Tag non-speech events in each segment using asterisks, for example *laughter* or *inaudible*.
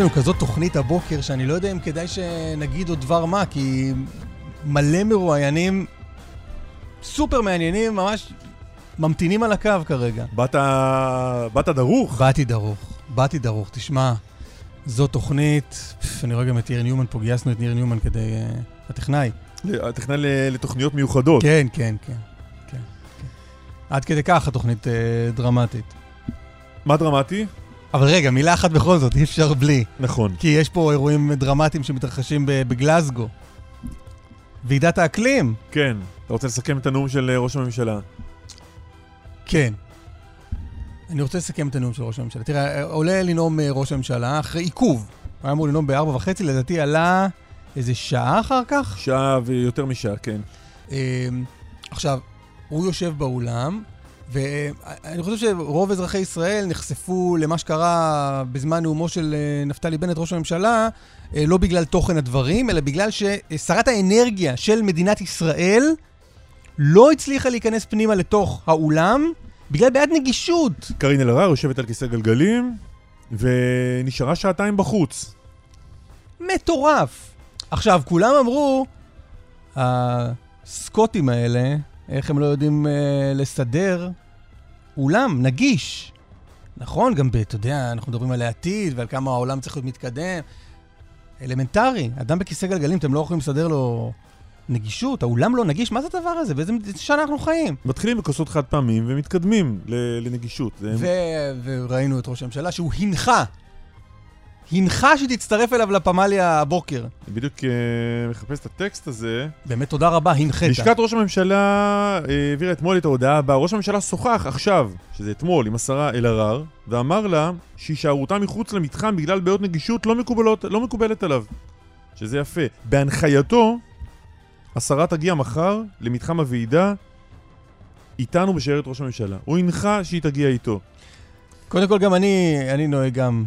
לנו כזאת תוכנית הבוקר, שאני לא יודע אם כדאי שנגיד עוד דבר מה, כי מלא מרואיינים סופר מעניינים, ממש ממתינים על הקו כרגע. באת, באת דרוך? באתי דרוך, באתי דרוך. תשמע, זו תוכנית, פף, אני רואה גם את ניר ניומן פה, גייסנו את ניר ניומן כדי... Uh, הטכנאי. הטכנאי לתוכניות מיוחדות. כן, כן, כן, כן, כן. עד כדי כך התוכנית uh, דרמטית. מה דרמטי? אבל רגע, מילה אחת בכל זאת, אי אפשר בלי. נכון. כי יש פה אירועים דרמטיים שמתרחשים בגלזגו. ועידת האקלים. כן. אתה רוצה לסכם את הנאום של ראש הממשלה? כן. אני רוצה לסכם את הנאום של ראש הממשלה. תראה, עולה לנאום ראש הממשלה אחרי עיכוב. הוא היה אמור לנאום בארבע וחצי, לדעתי עלה איזה שעה אחר כך? שעה ויותר משעה, כן. עכשיו, הוא יושב באולם, ואני חושב שרוב אזרחי ישראל נחשפו למה שקרה בזמן נאומו של נפתלי בנט, ראש הממשלה, לא בגלל תוכן הדברים, אלא בגלל ששרת האנרגיה של מדינת ישראל לא הצליחה להיכנס פנימה לתוך האולם, בגלל בעיית נגישות. קארין אלהרר יושבת על כיסא גלגלים, ונשארה שעתיים בחוץ. מטורף. עכשיו, כולם אמרו, הסקוטים האלה, איך הם לא יודעים uh, לסדר אולם נגיש. נכון, גם, ב, אתה יודע, אנחנו מדברים על העתיד ועל כמה העולם צריך להיות מתקדם. אלמנטרי, אדם בכיסא גלגלים, אתם לא יכולים לסדר לו נגישות, האולם לא נגיש, מה זה הדבר הזה? באיזה שנה אנחנו חיים? מתחילים בכוסות חד פעמים ומתקדמים לנגישות. ו... וראינו את ראש הממשלה שהוא הנחה הנחה שתצטרף אליו לפמליה הבוקר. אני בדיוק uh, מחפש את הטקסט הזה. באמת תודה רבה, הנחית. לשכת ראש הממשלה uh, העבירה אתמול את ההודעה הבאה. ראש הממשלה שוחח עכשיו, שזה אתמול, עם השרה אלהרר, ואמר לה שהישארותה מחוץ למתחם בגלל בעיות נגישות לא, מקובלות, לא מקובלת עליו. שזה יפה. בהנחייתו, השרה תגיע מחר למתחם הוועידה איתנו בשיירת ראש הממשלה. הוא הנחה שהיא תגיע איתו. קודם כל גם אני, אני נוהג גם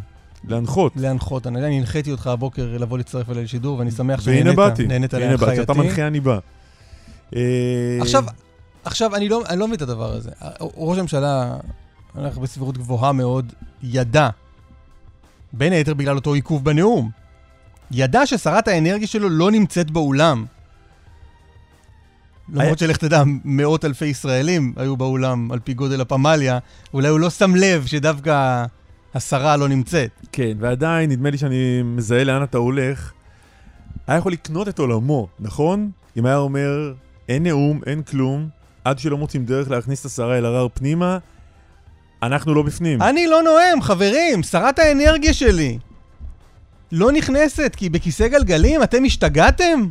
להנחות. להנחות. אני, אני הנחיתי אותך הבוקר לבוא להצטרף אליי לשידור, ואני שמח שנהנית להנחייתי. והנה באתי, כשאתה מנחה אני בא. עכשיו, עכשיו אני, לא, אני לא מבין את הדבר הזה. ראש הממשלה, הולך בסבירות גבוהה מאוד, ידע, בין היתר בגלל אותו עיכוב בנאום, ידע ששרת האנרגיה שלו לא נמצאת באולם. למרות שלך תדע, מאות אלפי ישראלים היו באולם על פי גודל הפמליה, אולי הוא לא שם לב שדווקא... השרה לא נמצאת. כן, ועדיין, נדמה לי שאני מזהה לאן אתה הולך. היה יכול לקנות את עולמו, נכון? אם היה אומר, אין נאום, אין כלום, עד שלא מוצאים דרך להכניס את השרה אלהרר פנימה, אנחנו לא בפנים. אני לא נואם, חברים, שרת האנרגיה שלי. לא נכנסת, כי בכיסא גלגלים אתם השתגעתם?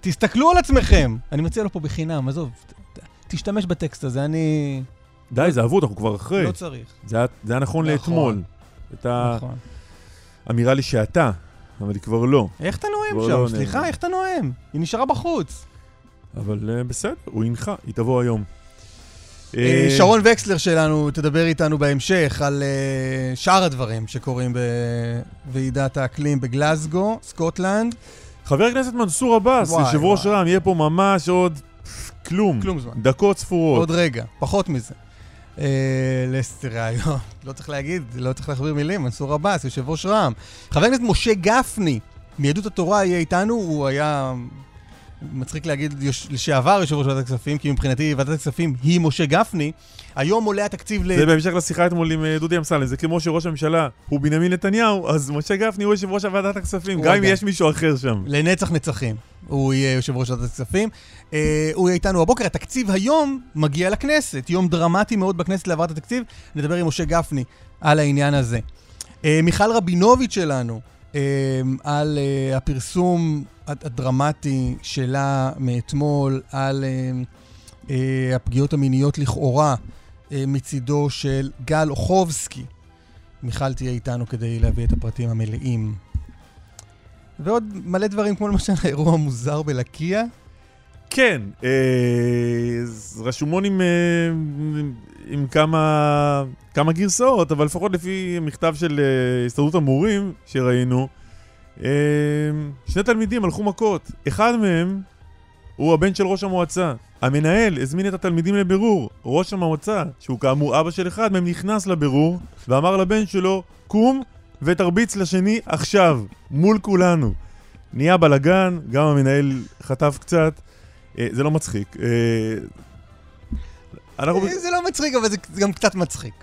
תסתכלו על עצמכם. אני מציע לו פה בחינם, עזוב, תשתמש בטקסט הזה, אני... די, זה אבוד, אנחנו כבר אחרי. לא צריך. זה היה, זה היה נכון, נכון לאתמול. הייתה נכון. אמירה לי שאתה, אבל היא כבר לא. איך אתה נואם שם? לא סליחה, איך אתה נואם? היא נשארה בחוץ. אבל uh, בסדר, הוא הנחה, היא תבוא היום. אה, שרון וקסלר שלנו תדבר איתנו בהמשך על uh, שאר הדברים שקורים בוועידת האקלים בגלזגו, סקוטלנד. חבר הכנסת מנסור עבאס, יושב ראש רע"מ, יהיה פה ממש עוד כלום. כלום זמן. דקות ספורות. עוד רגע, פחות מזה. לראיון, *laughs* לא צריך להגיד, לא צריך להכביר מילים, מנסור עבאס, יושב ראש רע"מ. חבר הכנסת משה גפני מיהדות התורה יהיה איתנו, הוא היה מצחיק להגיד לשעבר יושב ראש ועדת הכספים, כי מבחינתי ועדת הכספים היא משה גפני. היום עולה התקציב ל... זה בהמשך לשיחה אתמול עם אה, דודי אמסלם, זה כמו שראש הממשלה הוא בנימין נתניהו, אז משה גפני הוא יושב ראש ועדת הכספים, גם אם. יש מישהו אחר שם. לנצח נצחים. הוא יהיה יושב ראש ועדת הכספים. אה, הוא יהיה איתנו הבוקר. התקציב היום מגיע לכנסת. יום דרמטי מאוד בכנסת להעברת התקציב. נדבר עם משה גפני על העניין הזה. אה, מיכל רבינוביץ' שלנו, על אה, הפרסום הד- הדרמטי שלה מאתמול, על אה, אה, הפגיעות המיניות לכאורה אה, מצידו של גל אוחובסקי. מיכל תהיה איתנו כדי להביא את הפרטים המלאים. ועוד מלא דברים, כמו למשל האירוע המוזר בלקיה. כן, אה, עם, אה, עם כמה, כמה גרסאות, אבל לפחות לפי מכתב של אה, הסתדרות המורים שראינו, אה, שני תלמידים הלכו מכות. אחד מהם הוא הבן של ראש המועצה. המנהל הזמין את התלמידים לבירור. ראש המועצה, שהוא כאמור אבא של אחד מהם, נכנס לבירור ואמר לבן שלו, קום ותרביץ לשני עכשיו, מול כולנו. נהיה בלאגן, גם המנהל חטף קצת. אה, זה לא מצחיק. אנחנו... זה לא מצחיק, אבל זה זה גם קצת מצחיק.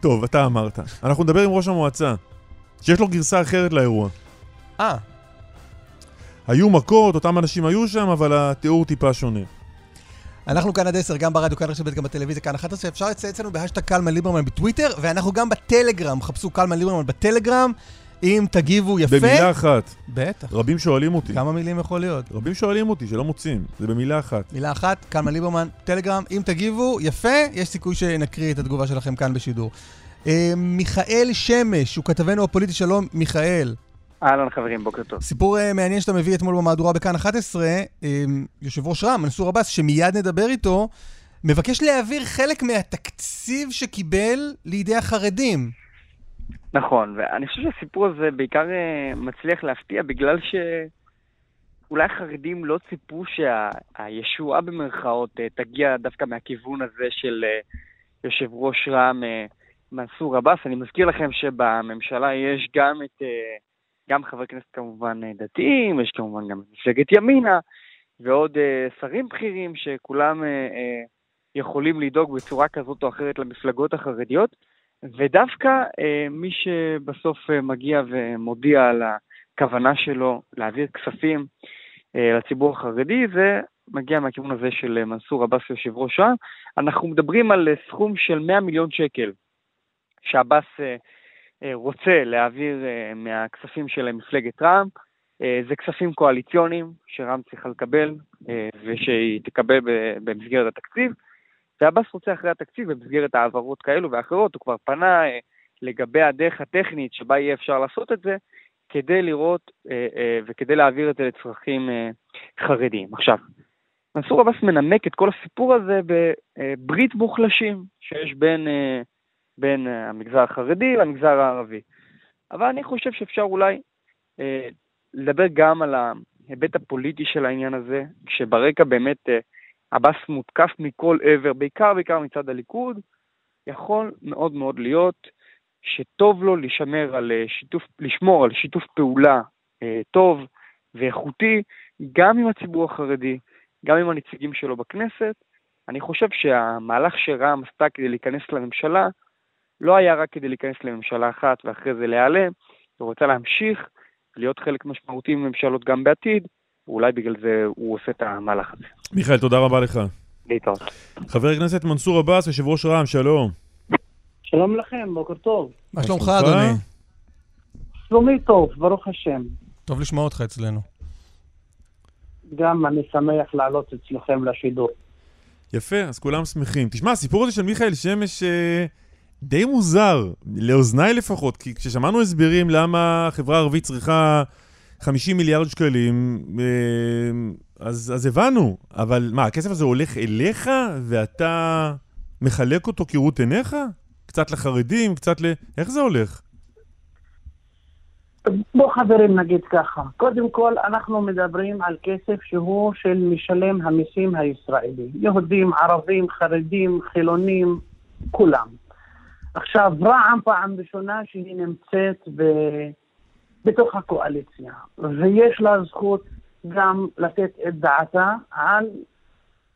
טוב, אתה אמרת. אנחנו נדבר עם ראש המועצה, שיש לו גרסה אחרת לאירוע. אה, היו מכות, אותם אנשים היו שם, אבל התיאור טיפה שונה. אנחנו כאן עד 10, גם ברדיו, כאן רשת ב', גם בטלוויזיה, כאן 11, אפשר לצייץ לנו בהשטג קלמן ליברמן בטוויטר, ואנחנו גם בטלגרם, חפשו קלמן ליברמן בטלגרם, אם תגיבו יפה. במילה אחת. בטח. רבים שואלים אותי. כמה מילים יכול להיות? רבים שואלים אותי שלא מוצאים. זה במילה אחת. מילה אחת, קלמן ליברמן, טלגרם, אם תגיבו יפה, יש סיכוי שנקריא את התגובה שלכם כאן בשידור. אה, מיכאל שמש, הוא כתבנו הפוליטי, שלום מיכאל. אהלן חברים, בוקר טוב. סיפור אה, מעניין שאתה מביא אתמול במהדורה בכאן 11, אה, יושב ראש רע"מ, מנסור עבאס, שמיד נדבר איתו, מבקש להעביר חלק מהתקציב שקיבל לידי החרדים. נכון, ואני חושב שהסיפור הזה בעיקר אה, מצליח להפתיע בגלל שאולי החרדים לא ציפו שהישועה במרכאות אה, תגיע דווקא מהכיוון הזה של אה, יושב ראש רע"מ מנסור עבאס. אני מזכיר לכם שבממשלה יש גם את, גם חברי כנסת כמובן דתיים, יש כמובן גם מפלגת ימינה, ועוד שרים בכירים שכולם יכולים לדאוג בצורה כזאת או אחרת למפלגות החרדיות. ודווקא אה, מי שבסוף אה, מגיע ומודיע על הכוונה שלו להעביר כספים אה, לציבור החרדי, זה מגיע מהכיוון הזה של אה, מנסור עבאס יושב ראש רע"מ. אנחנו מדברים על אה, סכום של 100 מיליון שקל שעבאס אה, אה, רוצה להעביר אה, מהכספים של מפלגת רע"מ. אה, זה כספים קואליציוניים שרע"מ צריכה לקבל אה, ושהיא תקבל במסגרת התקציב. ועבאס רוצה אחרי התקציב במסגרת העברות כאלו ואחרות, הוא כבר פנה אה, לגבי הדרך הטכנית שבה יהיה אפשר לעשות את זה, כדי לראות אה, אה, וכדי להעביר את זה לצרכים חרדיים. עכשיו, מנסור עבאס מנמק את כל הסיפור הזה בברית מוחלשים שיש בין, בין המגזר החרדי למגזר הערבי. אבל אני חושב שאפשר אולי לדבר גם על ההיבט הפוליטי של העניין הזה, כשברקע באמת עבאס מותקף מכל עבר, בעיקר בעיקר מצד הליכוד, יכול מאוד מאוד להיות שטוב לו לשמר על אה, שיתוף, לשמור על שיתוף פעולה אה, טוב ואיכותי, גם עם הציבור החרדי, גם עם הנציגים שלו בכנסת. אני חושב שהמהלך שרע"מ עשתה כדי להיכנס לממשלה, לא היה רק כדי להיכנס לממשלה אחת ואחרי זה להיעלם, היא רוצה להמשיך להיות חלק משמעותי מממשלות גם בעתיד, ואולי בגלל זה הוא עושה את המהלך הזה. מיכאל, תודה רבה לך. להתראות. חבר הכנסת מנסור עבאס, יושב ראש רע"מ, שלום. שלום לכם, בוקר טוב. מה שלומך, שלומך? אדוני? שלומי טוב, ברוך השם. טוב לשמוע אותך אצלנו. גם אני שמח לעלות אצלכם לשידור. יפה, אז כולם שמחים. תשמע, הסיפור הזה של מיכאל שמש אה, די מוזר, לאוזניי לפחות, כי כששמענו הסברים למה החברה הערבית צריכה 50 מיליארד שקלים, אה, אז, אז הבנו. אבל מה, הכסף הזה הולך אליך ואתה מחלק אותו כראות עיניך? קצת לחרדים, קצת ל... איך זה הולך? בוא חברים נגיד ככה, קודם כל אנחנו מדברים על כסף שהוא של משלם המיסים הישראלי. יהודים, ערבים, חרדים, חילונים, כולם. עכשיו, רע"מ פעם ראשונה שהיא נמצאת ב... בתוך הקואליציה, ויש לה זכות גם לתת את דעתה על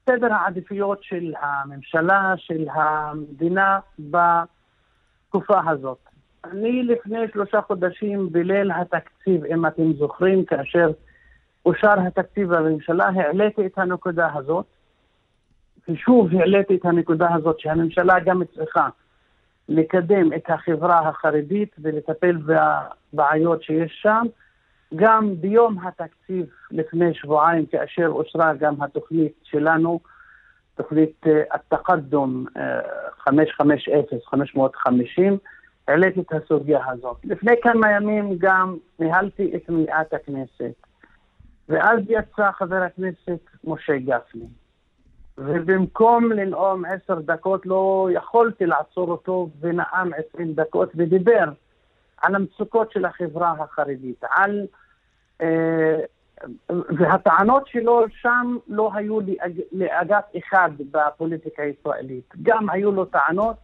סדר העדיפויות של הממשלה, של המדינה בתקופה הזאת. אני לפני שלושה חודשים בליל התקציב, אם אתם זוכרים, כאשר אושר התקציב בממשלה, העליתי את הנקודה הזאת, ושוב העליתי את הנקודה הזאת שהממשלה גם צריכה לקדם את החברה החרדית ולטפל בבעיות שיש שם. גם ביום התקציב לפני שבועיים, כאשר אושרה גם התוכנית שלנו, תוכנית התקדום 550, 550, העליתי את הסוגיה הזאת. לפני כמה ימים גם ניהלתי את מליאת הכנסת, ואז יצא חבר הכנסת משה גפני. ובמקום לנאום עשר דקות לא יכולתי לעצור אותו ונאם עשרים דקות ודיבר על המצוקות של החברה החרדית, על... אה, והטענות שלו שם לא היו לאגף אחד בפוליטיקה הישראלית. גם היו לו טענות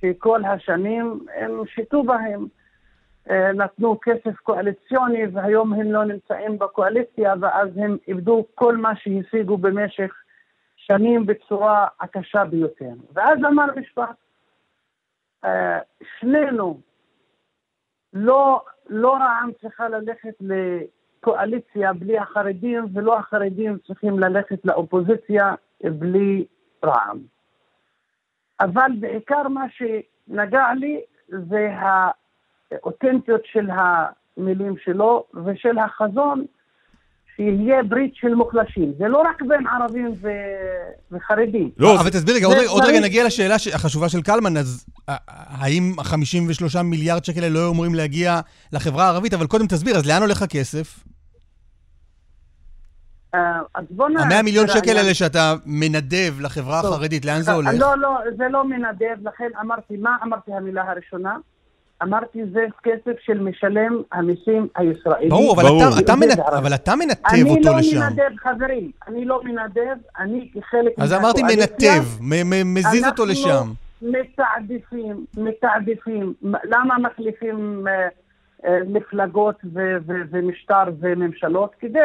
שכל השנים הם שיתו בהם. אה, נתנו כסף קואליציוני והיום הם לא נמצאים בקואליציה ואז הם איבדו כל מה שהשיגו במשך שנים בצורה הקשה ביותר. ואז אמר משפט, אה, שנינו, לא, לא רע"מ צריכה ללכת לקואליציה בלי החרדים, ולא החרדים צריכים ללכת לאופוזיציה בלי רע"מ. אבל בעיקר מה שנגע לי זה האותנטיות של המילים שלו ושל החזון שיהיה ברית של מוחלשים. זה לא רק בין ערבים ו... וחרדים. לא, אבל תסביר רגע, עוד, עוד רגע נגיע לשאלה החשובה של קלמן, אז האם 53 מיליארד שקל האלה לא אמורים להגיע לחברה הערבית? אבל קודם תסביר, אז לאן הולך הכסף? אה, אז בוא נ... המאה מיליון שקל האלה שאתה מנדב לחברה החרדית, לאן זה הולך? לא, לא, זה לא מנדב, לכן אמרתי, מה אמרתי המילה הראשונה? אמרתי, זה כסף של משלם המיסים הישראלי. ברור, אבל, ברור. אתה, אתה, מנ... אבל אתה מנתב אותו לא לשם. אני לא מנדב, חברים. אני לא מנדב, אני כחלק אז אמרתי מנתב, מזיז אותו לשם. אנחנו מתעדפים, מתעדפים. למה מחליפים אה, אה, מפלגות ו- ו- ומשטר וממשלות? כדי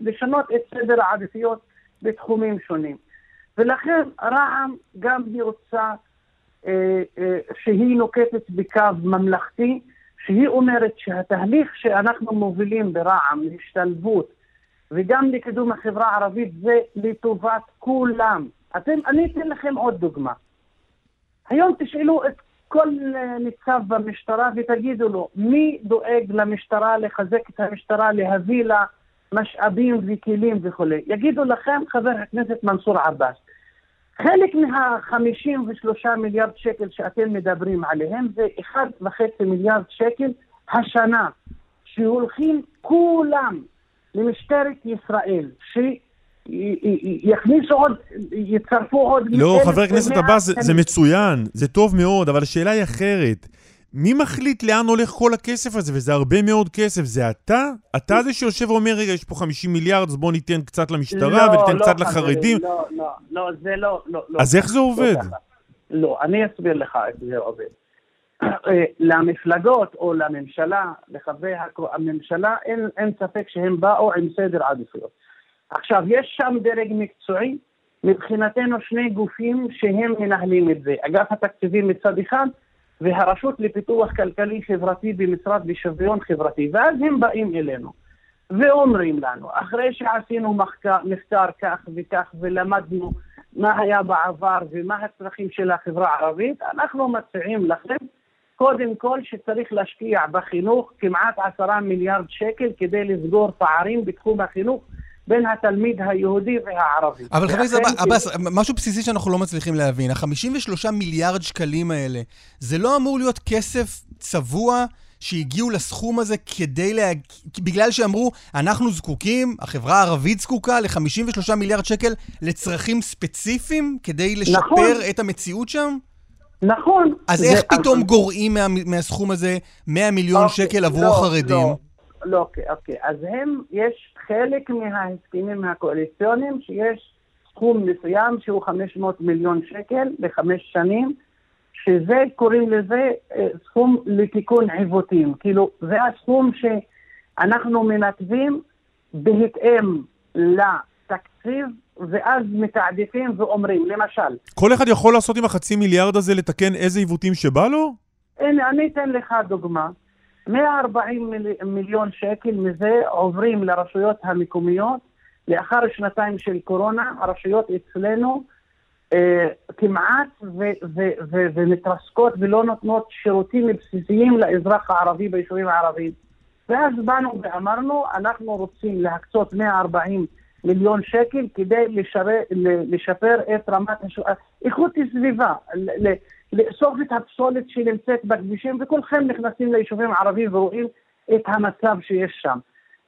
לשנות את סדר העדיפויות בתחומים שונים. ולכן רע"מ גם היא רוצה שהיא נוקטת בקו ממלכתי, שהיא אומרת שהתהליך שאנחנו מובילים ברע"מ להשתלבות וגם לקידום החברה הערבית זה לטובת כולם. אתם, אני אתן לכם עוד דוגמה. היום תשאלו את כל ניצב במשטרה ותגידו לו, מי דואג למשטרה, לחזק את המשטרה, להביא לה משאבים וכלים וכולי? יגידו לכם חבר הכנסת מנסור עבאס. חלק מה-53 מיליארד שקל שאתם מדברים עליהם זה 1.5 מיליארד שקל השנה, שהולכים כולם למשטרת ישראל, שיכניסו עוד, יצרפו עוד... לא, חבר הכנסת עבאס, זה, זה מצוין, זה טוב מאוד, אבל השאלה היא אחרת. מי מחליט לאן הולך כל הכסף הזה? וזה הרבה מאוד כסף. זה אתה? אתה זה שיושב ואומר, רגע, יש פה 50 מיליארד, אז בוא ניתן קצת למשטרה לא, וניתן לא, קצת לחרדים. לא, לא, לא, זה לא, לא. אז איך זה עובד? לא, לא, אני אסביר לך איך זה עובד. אה, למפלגות או לממשלה, לחברי הממשלה, אין, אין ספק שהם באו עם סדר עדיפויות. עכשיו, יש שם דרג מקצועי, מבחינתנו שני גופים שהם מנהלים את זה. אגף התקציבים מצד אחד, והרשות לפיתוח כלכלי חברתי במשרד לשוויון חברתי, ואז הם באים אלינו ואומרים לנו, אחרי שעשינו מחקר, מחקר כך וכך ולמדנו מה היה בעבר ומה הצרכים של החברה הערבית, אנחנו מציעים לכם קודם כל שצריך להשקיע בחינוך כמעט עשרה מיליארד שקל כדי לסגור פערים בתחום החינוך בין התלמיד היהודי והערבי. אבל חבר הכנסת עבאס, משהו בסיסי שאנחנו לא מצליחים להבין, ה-53 מיליארד שקלים האלה, זה לא אמור להיות כסף צבוע שהגיעו לסכום הזה כדי לה... בגלל שאמרו, אנחנו זקוקים, החברה הערבית זקוקה ל-53 מיליארד שקל לצרכים ספציפיים כדי לשפר נכון. את המציאות שם? נכון. אז איך פתאום גורעים מה, מהסכום הזה 100 מיליון אוקיי, שקל עבור לא, החרדים? לא, לא, אוקיי, אוקיי. אז הם, יש חלק מההסכמים הקואליציוניים שיש סכום מסוים שהוא 500 מיליון שקל לחמש שנים, שזה, קוראים לזה אה, סכום לתיקון עיוותים. כאילו, זה הסכום שאנחנו מנתבים בהתאם לתקציב, ואז מתעדפים ואומרים, למשל, כל אחד יכול לעשות עם החצי מיליארד הזה לתקן איזה עיוותים שבא לו? הנה, אני אתן לך דוגמה. 140 מיל, מיליון שקל מזה עוברים לרשויות המקומיות. לאחר שנתיים של קורונה, הרשויות אצלנו אה, כמעט ו- ו- ו- ומתרסקות ולא נותנות שירותים בסיסיים לאזרח הערבי ביישובים הערביים. ואז באנו ואמרנו, אנחנו רוצים להקצות 140 מיליון שקל כדי לשפר, לשפר את רמת הש... איכות הסביבה, לאסוף את הפסולת שנמצאת בכבישים, וכולכם נכנסים ליישובים ערביים ורואים את המצב שיש שם.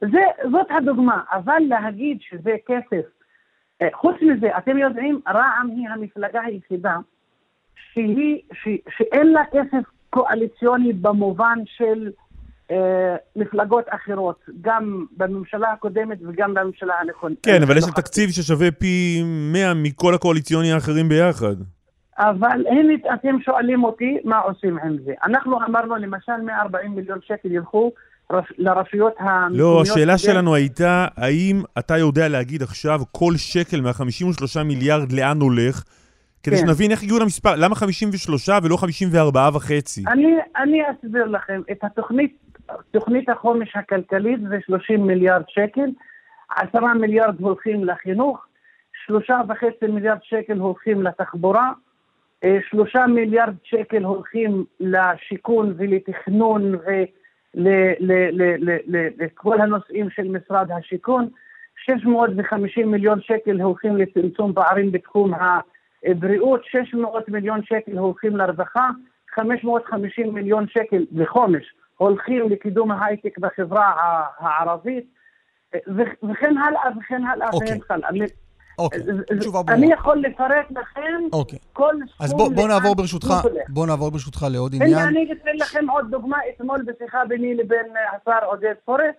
זה, זאת הדוגמה, אבל להגיד שזה כסף, אה, חוץ מזה, אתם יודעים, רע"מ היא המפלגה היחידה שהיא, ש, שאין לה כסף קואליציוני במובן של אה, מפלגות אחרות, גם בממשלה הקודמת וגם בממשלה הנכונה. כן, אבל יש לה תקציב ששווה פי 100 מכל הקואליציוני האחרים ביחד. אבל הנה אתם שואלים אותי מה עושים עם זה. אנחנו אמרנו למשל 140 מיליון שקל ילכו לרשויות המקומיות. לא, השאלה שלנו הייתה, האם אתה יודע להגיד עכשיו כל שקל מה-53 מיליארד לאן הולך? כדי כן. שנבין איך הגיעו למספר, למה 53 ולא 54 וחצי? אני, אני אסביר לכם, את התוכנית, תוכנית החומש הכלכלית זה 30 מיליארד שקל, 10 מיליארד הולכים לחינוך, 3.5 מיליארד שקל הולכים לתחבורה, שלושה מיליארד שקל הולכים לשיכון ולתכנון ולכל הנושאים של משרד השיכון, 650 מיליון שקל הולכים לצמצום פערים בתחום הבריאות, 600 מיליון שקל הולכים לרווחה, 550 מיליון שקל לחומש הולכים לקידום ההייטק בחברה הערבית, אה, וכן הלאה וכן הלאה וכן הלאה. אוקיי, תשובה ברורה. אני יכול לפרט לכם אוקיי. כל סכום... אז בוא, בוא נעבור ברשותך, בוא נעבור ברשותך לעוד עניין. הנה, אני אתן לכם עוד דוגמה, אתמול בשיחה ביני לבין אה, השר עודד פורר,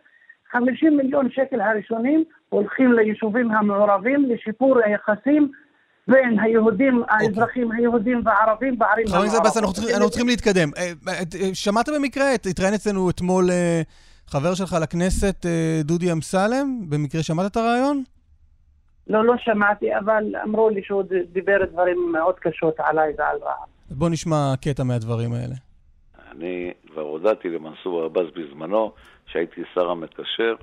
50 מיליון שקל הראשונים הולכים ליישובים המעורבים לשיפור היחסים בין היהודים, אוקיי. האזרחים היהודים והערבים בערים המעורבות. חבר הכנסת אנחנו צריכים להתקדם. אה, אה, שמעת במקרה, התראיין אצלנו אתמול חבר שלך לכנסת, דודי אמסלם? במקרה שמעת את הרעיון? לא, לא שמעתי, אבל אמרו לי שהוא דיבר דברים מאוד קשות עליי ועל רע"מ. בוא נשמע קטע מהדברים האלה. אני כבר הודעתי למנסור עבאס בזמנו, שהייתי שר המקשר,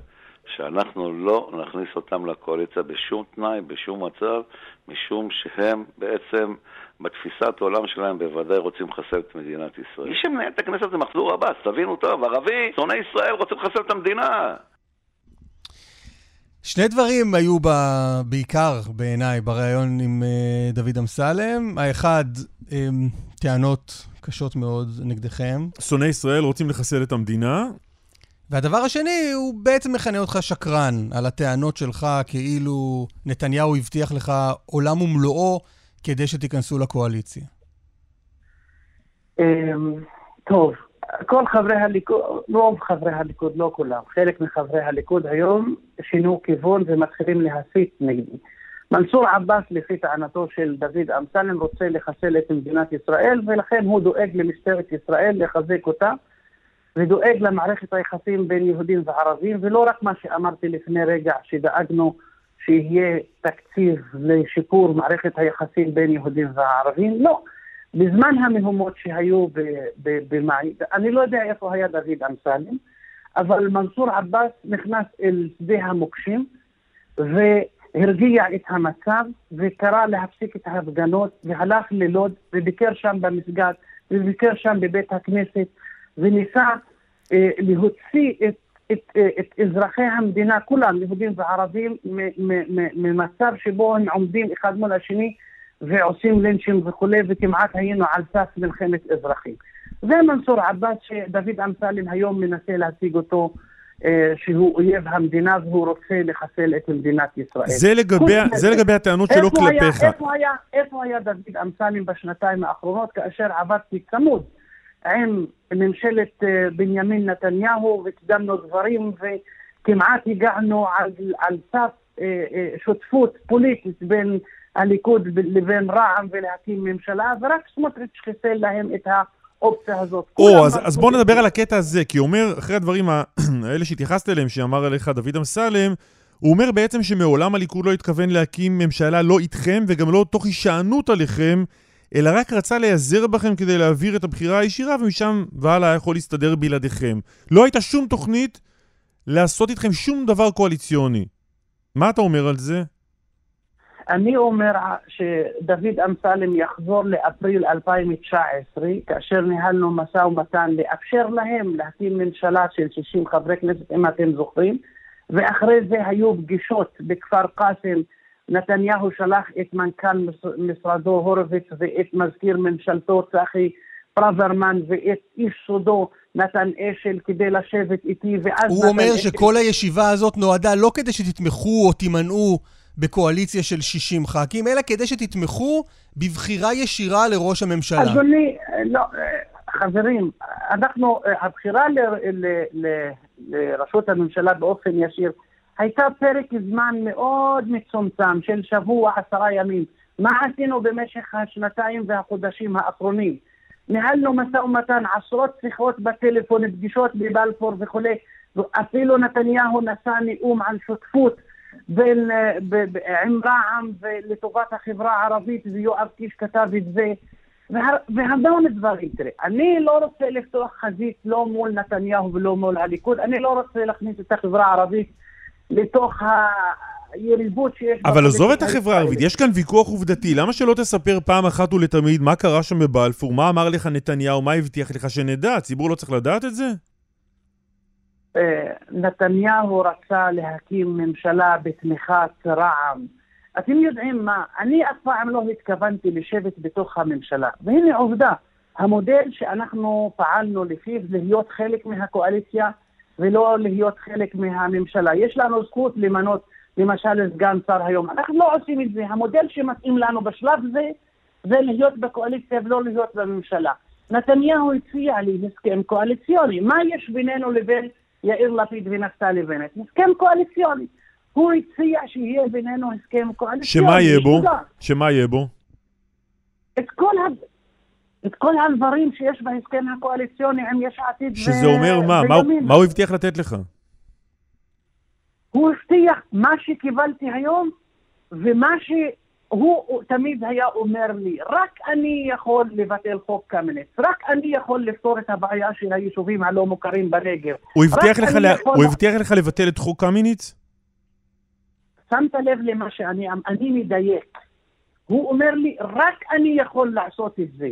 שאנחנו לא נכניס אותם לקואליציה בשום תנאי, בשום מצב, משום שהם בעצם, בתפיסת העולם שלהם, בוודאי רוצים לחסל את מדינת ישראל. מי שמנהל את הכנסת זה מחזור עבאס, תבינו טוב, ערבי, שונא ישראל, רוצה לחסל את המדינה. שני דברים היו ב... בעיקר בעיניי בריאיון עם uh, דוד אמסלם. האחד, um, טענות קשות מאוד נגדכם. שונאי ישראל רוצים לחסל את המדינה. והדבר השני, הוא בעצם מכנה אותך שקרן על הטענות שלך כאילו נתניהו הבטיח לך עולם ומלואו כדי שתיכנסו לקואליציה. אמ, טוב, כל חברי הליכוד, רוב חברי הליכוד, לא כולם, חלק מחברי הליכוד היום שינו כיוון ומתחילים להסית נגדי. מנסור עבאס, לפי טענתו של דוד אמסלם, רוצה לחסל את מדינת ישראל, ולכן הוא דואג למשטרת ישראל לחזק אותה, ודואג למערכת היחסים בין יהודים וערבים, ולא רק מה שאמרתי לפני רגע, שדאגנו שיהיה תקציב לשיפור מערכת היחסים בין יהודים וערבים, לא. בזמן המהומות שהיו במאי, אני לא יודע איפה היה דוד אמסלם, אבל מנסור עבאס נכנס אל שדה המוקשים והרגיע את המצב וקרא להפסיק את ההפגנות והלך ללוד וביקר שם במסגד וביקר שם בבית הכנסת וניסה אה, להוציא את, את, אה, את אזרחי המדינה, כולם, יהודים וערבים, ממצב שבו הם עומדים אחד מול השני ועושים לינצ'ים וכולי, וכמעט היינו על סף מלחמת אזרחים. זה מנסור עבאס שדוד אמסלם היום מנסה להציג אותו אה, שהוא אויב המדינה והוא רוצה לחסל את מדינת ישראל. זה לגבי, זה לגבי הטענות שלו כלפיך. איפה היה, איפה היה דוד אמסלם בשנתיים האחרונות כאשר עבדתי צמוד עם ממשלת אה, בנימין נתניהו וקידמנו דברים וכמעט הגענו על, על סף אה, שותפות פוליטית בין הליכוד לבין רע"מ ולהקים ממשלה, ורק סמוטריץ' חיסל להם את האופציה הזאת. או, אז, אז בואו את נדבר. על הקטע הזה, כי הוא אומר, אחרי הדברים ה- *clears throat* האלה שהתייחסת אליהם, שאמר עליך דוד אמסלם, הוא אומר בעצם שמעולם הליכוד לא התכוון להקים ממשלה לא איתכם וגם לא תוך הישענות עליכם, אלא רק רצה להיעזר בכם כדי להעביר את הבחירה הישירה, ומשם והלאה יכול להסתדר בלעדיכם. לא הייתה שום תוכנית לעשות איתכם שום דבר קואליציוני. מה אתה אומר על זה? אני אומר שדוד אמסלם יחזור לאפריל 2019, כאשר ניהלנו משא ומתן לאפשר להם להקים ממשלה של 60 חברי כנסת, אם אתם זוכרים, ואחרי זה היו פגישות בכפר קאסם. נתניהו שלח את מנכ"ל מש- משרדו הורוביץ ואת מזכיר ממשלתו צחי ברוורמן ואת איש סודו נתן אשל כדי לשבת איתי, ואז... הוא אומר אשל- שכל הישיבה הזאת נועדה לא כדי שתתמכו או תימנעו בקואליציה של 60 ח"כים, אלא כדי שתתמכו בבחירה ישירה לראש הממשלה. אדוני, לא, חברים, אנחנו, הבחירה לראשות הממשלה באופן ישיר הייתה פרק זמן מאוד מצומצם של שבוע, עשרה ימים. מה עשינו במשך השנתיים והחודשים האחרונים? ניהלנו משא ומתן, עשרות שיחות בטלפון, פגישות בבלפור וכולי, אפילו נתניהו נשא נאום על שותפות בין, אה, ב, ב, עם רע"מ ולטובת החברה הערבית, ויואב קיש כתב את זה. וה- והמון דברים, תראה, אני לא רוצה לפתוח חזית לא מול נתניהו ולא מול הליכוד, אני לא רוצה להכניס את החברה הערבית לתוך היריבות שיש... אבל עזוב את החברה הערבית. יש כאן ויכוח עובדתי. למה שלא תספר פעם אחת ולתמיד מה קרה שם בבלפור, מה אמר לך נתניהו, מה הבטיח לך שנדע? הציבור לא צריך לדעת את זה? אה, נתניהו רצה להקים ממשלה בתמיכת רע"מ. אתם יודעים מה, אני אף פעם לא התכוונתי לשבת בתוך הממשלה. והנה עובדה, המודל שאנחנו פעלנו לפיו להיות חלק מהקואליציה ולא להיות חלק מהממשלה. יש לנו זכות למנות למשל סגן שר היום. אנחנו לא עושים את זה. המודל שמתאים לנו בשלב זה, זה להיות בקואליציה ולא להיות בממשלה. נתניהו הציע לי הסכם קואליציוני. מה יש בינינו לבין יאיר לפיד ונפתלי בנט? הסכם קואליציוני. הוא הציע שיהיה בינינו הסכם קואליציוני. שמה יהיה בו? שמה יהיה בו? את כל, ה... את כל הדברים שיש בהסכם הקואליציוני עם יש עתיד שזה אומר מה? מה הוא-. מה הוא הבטיח לתת לך? הוא הבטיח מה שקיבלתי היום ומה שהוא הוא תמיד היה אומר לי, רק אני יכול לבטל חוק קמיניץ, רק אני יכול לפתור את הבעיה של היישובים הלא מוכרים בנגב. הוא הבטיח לך לה- יכול- הוא הבטיח לך לבטל את חוק קמיניץ? שמת לב למה שאני אני מדייק. הוא אומר לי, רק אני יכול לעשות את זה.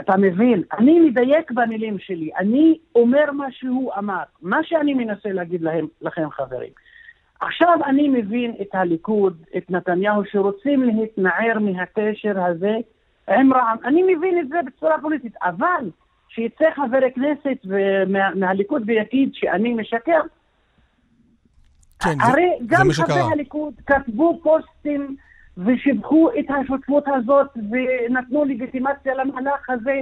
אתה מבין? אני מדייק במילים שלי. אני אומר מה שהוא אמר. מה שאני מנסה להגיד להם, לכם, חברים. עכשיו אני מבין את הליכוד, את נתניהו, שרוצים להתנער מהקשר הזה עם רע"מ. אני מבין את זה בצורה פוליטית, אבל שיצא חבר הכנסת מה- מהליכוד ויגיד שאני משקר, כן, זה, הרי זה גם מה חברי. הליכוד כתבו פוסטים ושיבחו את השותפות הזאת ונתנו לגיטימציה למהלך הזה.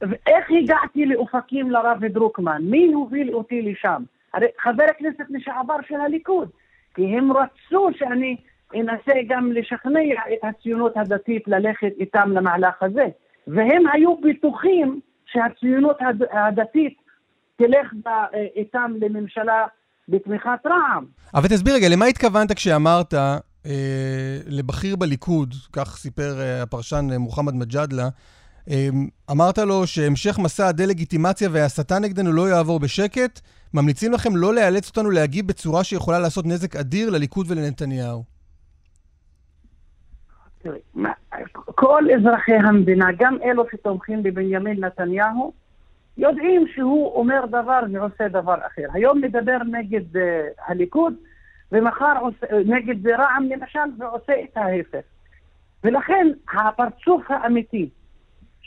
ואיך הגעתי לאופקים לרב דרוקמן? מי הוביל אותי לשם? הרי חבר הכנסת לשעבר של הליכוד. כי הם רצו שאני אנסה גם לשכנע את הציונות הדתית ללכת איתם למהלך הזה. והם היו בטוחים שהציונות הד- הדתית תלך ב- איתם לממשלה בתמיכת רע"מ. אבל תסביר רגע, למה התכוונת כשאמרת אה, לבכיר בליכוד, כך סיפר אה, הפרשן אה, מוחמד מג'אדלה, אה, אמרת לו שהמשך מסע הדה-לגיטימציה וההסתה נגדנו לא יעבור בשקט, ממליצים לכם לא לאלץ אותנו להגיב בצורה שיכולה לעשות נזק אדיר לליכוד ולנתניהו. כל אזרחי המדינה, גם אלו שתומכים בבנימין נתניהו, יודעים שהוא אומר דבר ועושה דבר אחר. היום מדבר נגד uh, הליכוד, ומחר עושה, נגד רע"מ למשל, ועושה את ההפך. ולכן הפרצוף האמיתי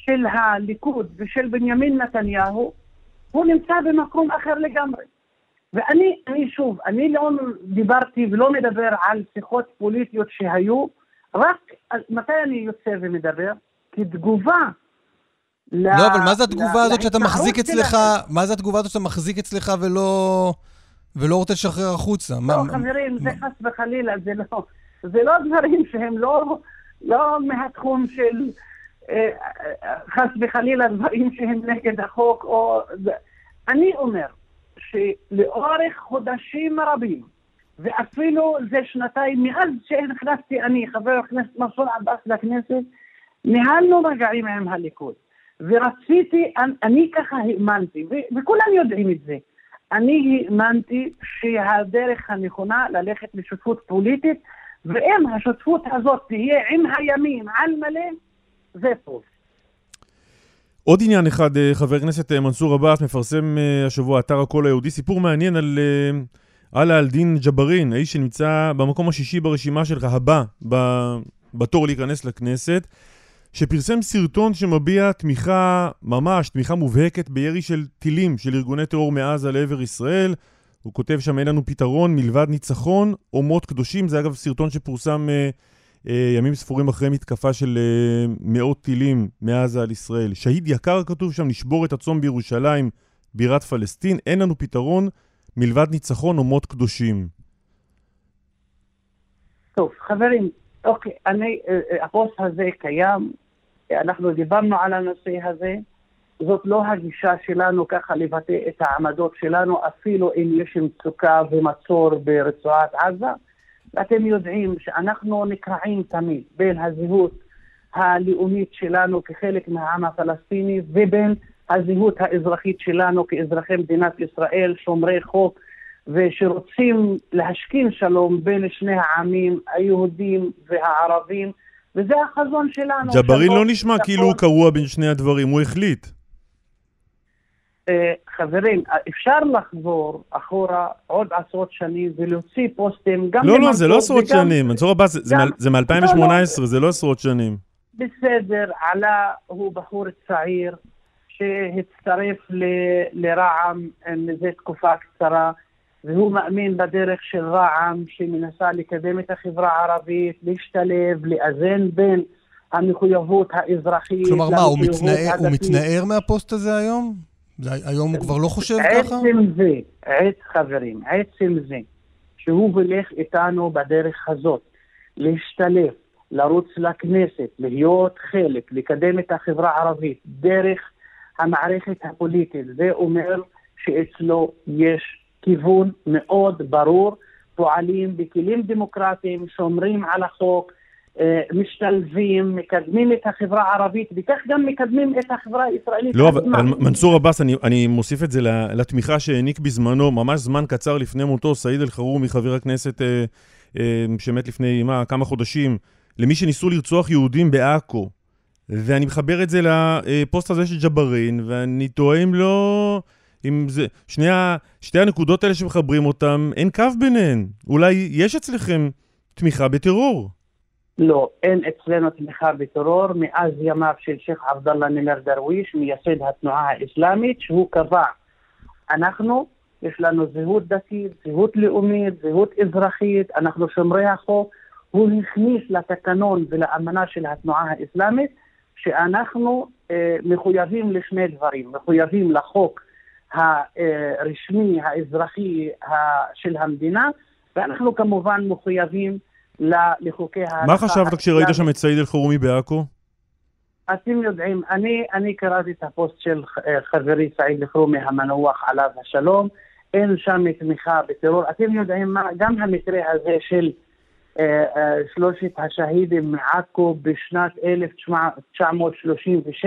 של הליכוד ושל בנימין נתניהו, הוא נמצא במקום אחר לגמרי. ואני, אני שוב, אני לא דיברתי ולא מדבר על שיחות פוליטיות שהיו, רק מתי אני יוצא ומדבר? כתגובה ל... לא, אבל מה זה התגובה הזאת שאתה מחזיק אצלך. מה זה התגובה הזאת שאתה מחזיק אצלך ולא... ולא רוצה לשחרר החוצה? לא, מה- חברים, זה חס וחלילה, זה לא, זה לא דברים שהם לא, לא מהתחום של חס וחלילה דברים שהם נגד החוק, או... אני אומר שלאורך חודשים רבים, ואפילו זה שנתיים מאז שנכנסתי אני, חבר הכנסת מנסור עבאס לכנסת, ניהלנו מגעים עם הליכוד. ורציתי, אני ככה האמנתי, וכולם יודעים את זה. אני האמנתי שהדרך הנכונה ללכת לשותפות פוליטית, ואם השותפות הזאת תהיה עם הימין על מלא, זה טוב. עוד עניין אחד, אה, חבר הכנסת אה, מנסור עבאס מפרסם אה, השבוע אתר הקול היהודי, סיפור מעניין על עלה אלדין ג'בארין, האיש שנמצא במקום השישי ברשימה שלך, הבא בתור להיכנס לכנסת. שפרסם סרטון שמביע תמיכה, ממש תמיכה מובהקת בירי של טילים של ארגוני טרור מעזה לעבר ישראל. הוא כותב שם אין לנו פתרון מלבד ניצחון או מות קדושים. זה אגב סרטון שפורסם ימים ספורים אחרי מתקפה של אה, מאות טילים מעזה על ישראל. שהיד יקר כתוב שם, נשבור את הצום בירושלים, בירת פלסטין. אין לנו פתרון מלבד ניצחון או מות קדושים. טוב, חברים, אוקיי, אני, אה, אה, הפוסט הזה קיים, אנחנו דיברנו על הנושא הזה, זאת לא הגישה שלנו ככה לבטא את העמדות שלנו, אפילו אם יש מצוקה ומצור ברצועת עזה. ואתם יודעים שאנחנו נקרעים תמיד בין הזהות הלאומית שלנו כחלק מהעם הפלסטיני ובין הזהות האזרחית שלנו כאזרחי מדינת ישראל, שומרי חוק, ושרוצים להשכין שלום בין שני העמים, היהודים והערבים. וזה החזון שלנו. ג'בארין לא נשמע כאילו הוא קרוע בין שני הדברים, הוא החליט. אה, חברים, אפשר לחזור אחורה עוד עשרות שנים ולהוציא פוסטים גם... לא, לא, זה לא עשרות שנים. מנסור עבאס, זה מ-2018, לא, לא. זה לא עשרות שנים. בסדר, עלה הוא בחור צעיר שהצטרף לרע"מ מזה תקופה קצרה. והוא מאמין בדרך של רע"מ שמנסה לקדם את החברה הערבית, להשתלב, לאזן בין המחויבות האזרחית כלומר מה, הוא מתנער מהפוסט הזה היום? זה, היום הוא כבר לא חושב ככה? עצם זה, עת חברים, עצם זה שהוא הולך איתנו בדרך הזאת, להשתלב, לרוץ לכנסת, להיות חלק, לקדם את החברה הערבית דרך המערכת הפוליטית, זה אומר שאצלו יש כיוון מאוד ברור, פועלים בכלים דמוקרטיים, שומרים על החוק, משתלבים, מקדמים את החברה הערבית, וכך גם מקדמים את החברה הישראלית. לא, אבל מנסור עבאס, אני, אני מוסיף את זה לתמיכה שהעניק בזמנו, ממש זמן קצר לפני מותו, סעיד אלחרומי, חבר הכנסת אה, אה, שמת לפני, מה, כמה חודשים, למי שניסו לרצוח יהודים בעכו. ואני מחבר את זה לפוסט הזה של ג'בארין, ואני תוהה אם לא... אם זה, שני ה, שתי הנקודות האלה שמחברים אותם, אין קו ביניהן. אולי יש אצלכם תמיכה בטרור. לא, אין אצלנו תמיכה בטרור מאז ימיו של שייח' עבדאללה נימר דרוויש, מייסד התנועה האסלאמית, שהוא קבע, אנחנו, יש לנו זהות דתית, זהות לאומית, זהות אזרחית, אנחנו שומרי החוק. הוא הכניס לתקנון ולאמנה של התנועה האסלאמית שאנחנו אה, מחויבים לשני דברים, מחויבים לחוק הרשמי, האזרחי של המדינה, ואנחנו כמובן מחויבים לחוקי ה... מה חשבת כשראית שם את סעיד אלחרומי בעכו? אתם יודעים, אני, אני קראתי את הפוסט של חברי סעיד אלחרומי המנוח עליו השלום, אין שם תמיכה בטרור. אתם יודעים מה, גם המקרה הזה של אה, אה, שלושת השהידים מעכו בשנת 1936,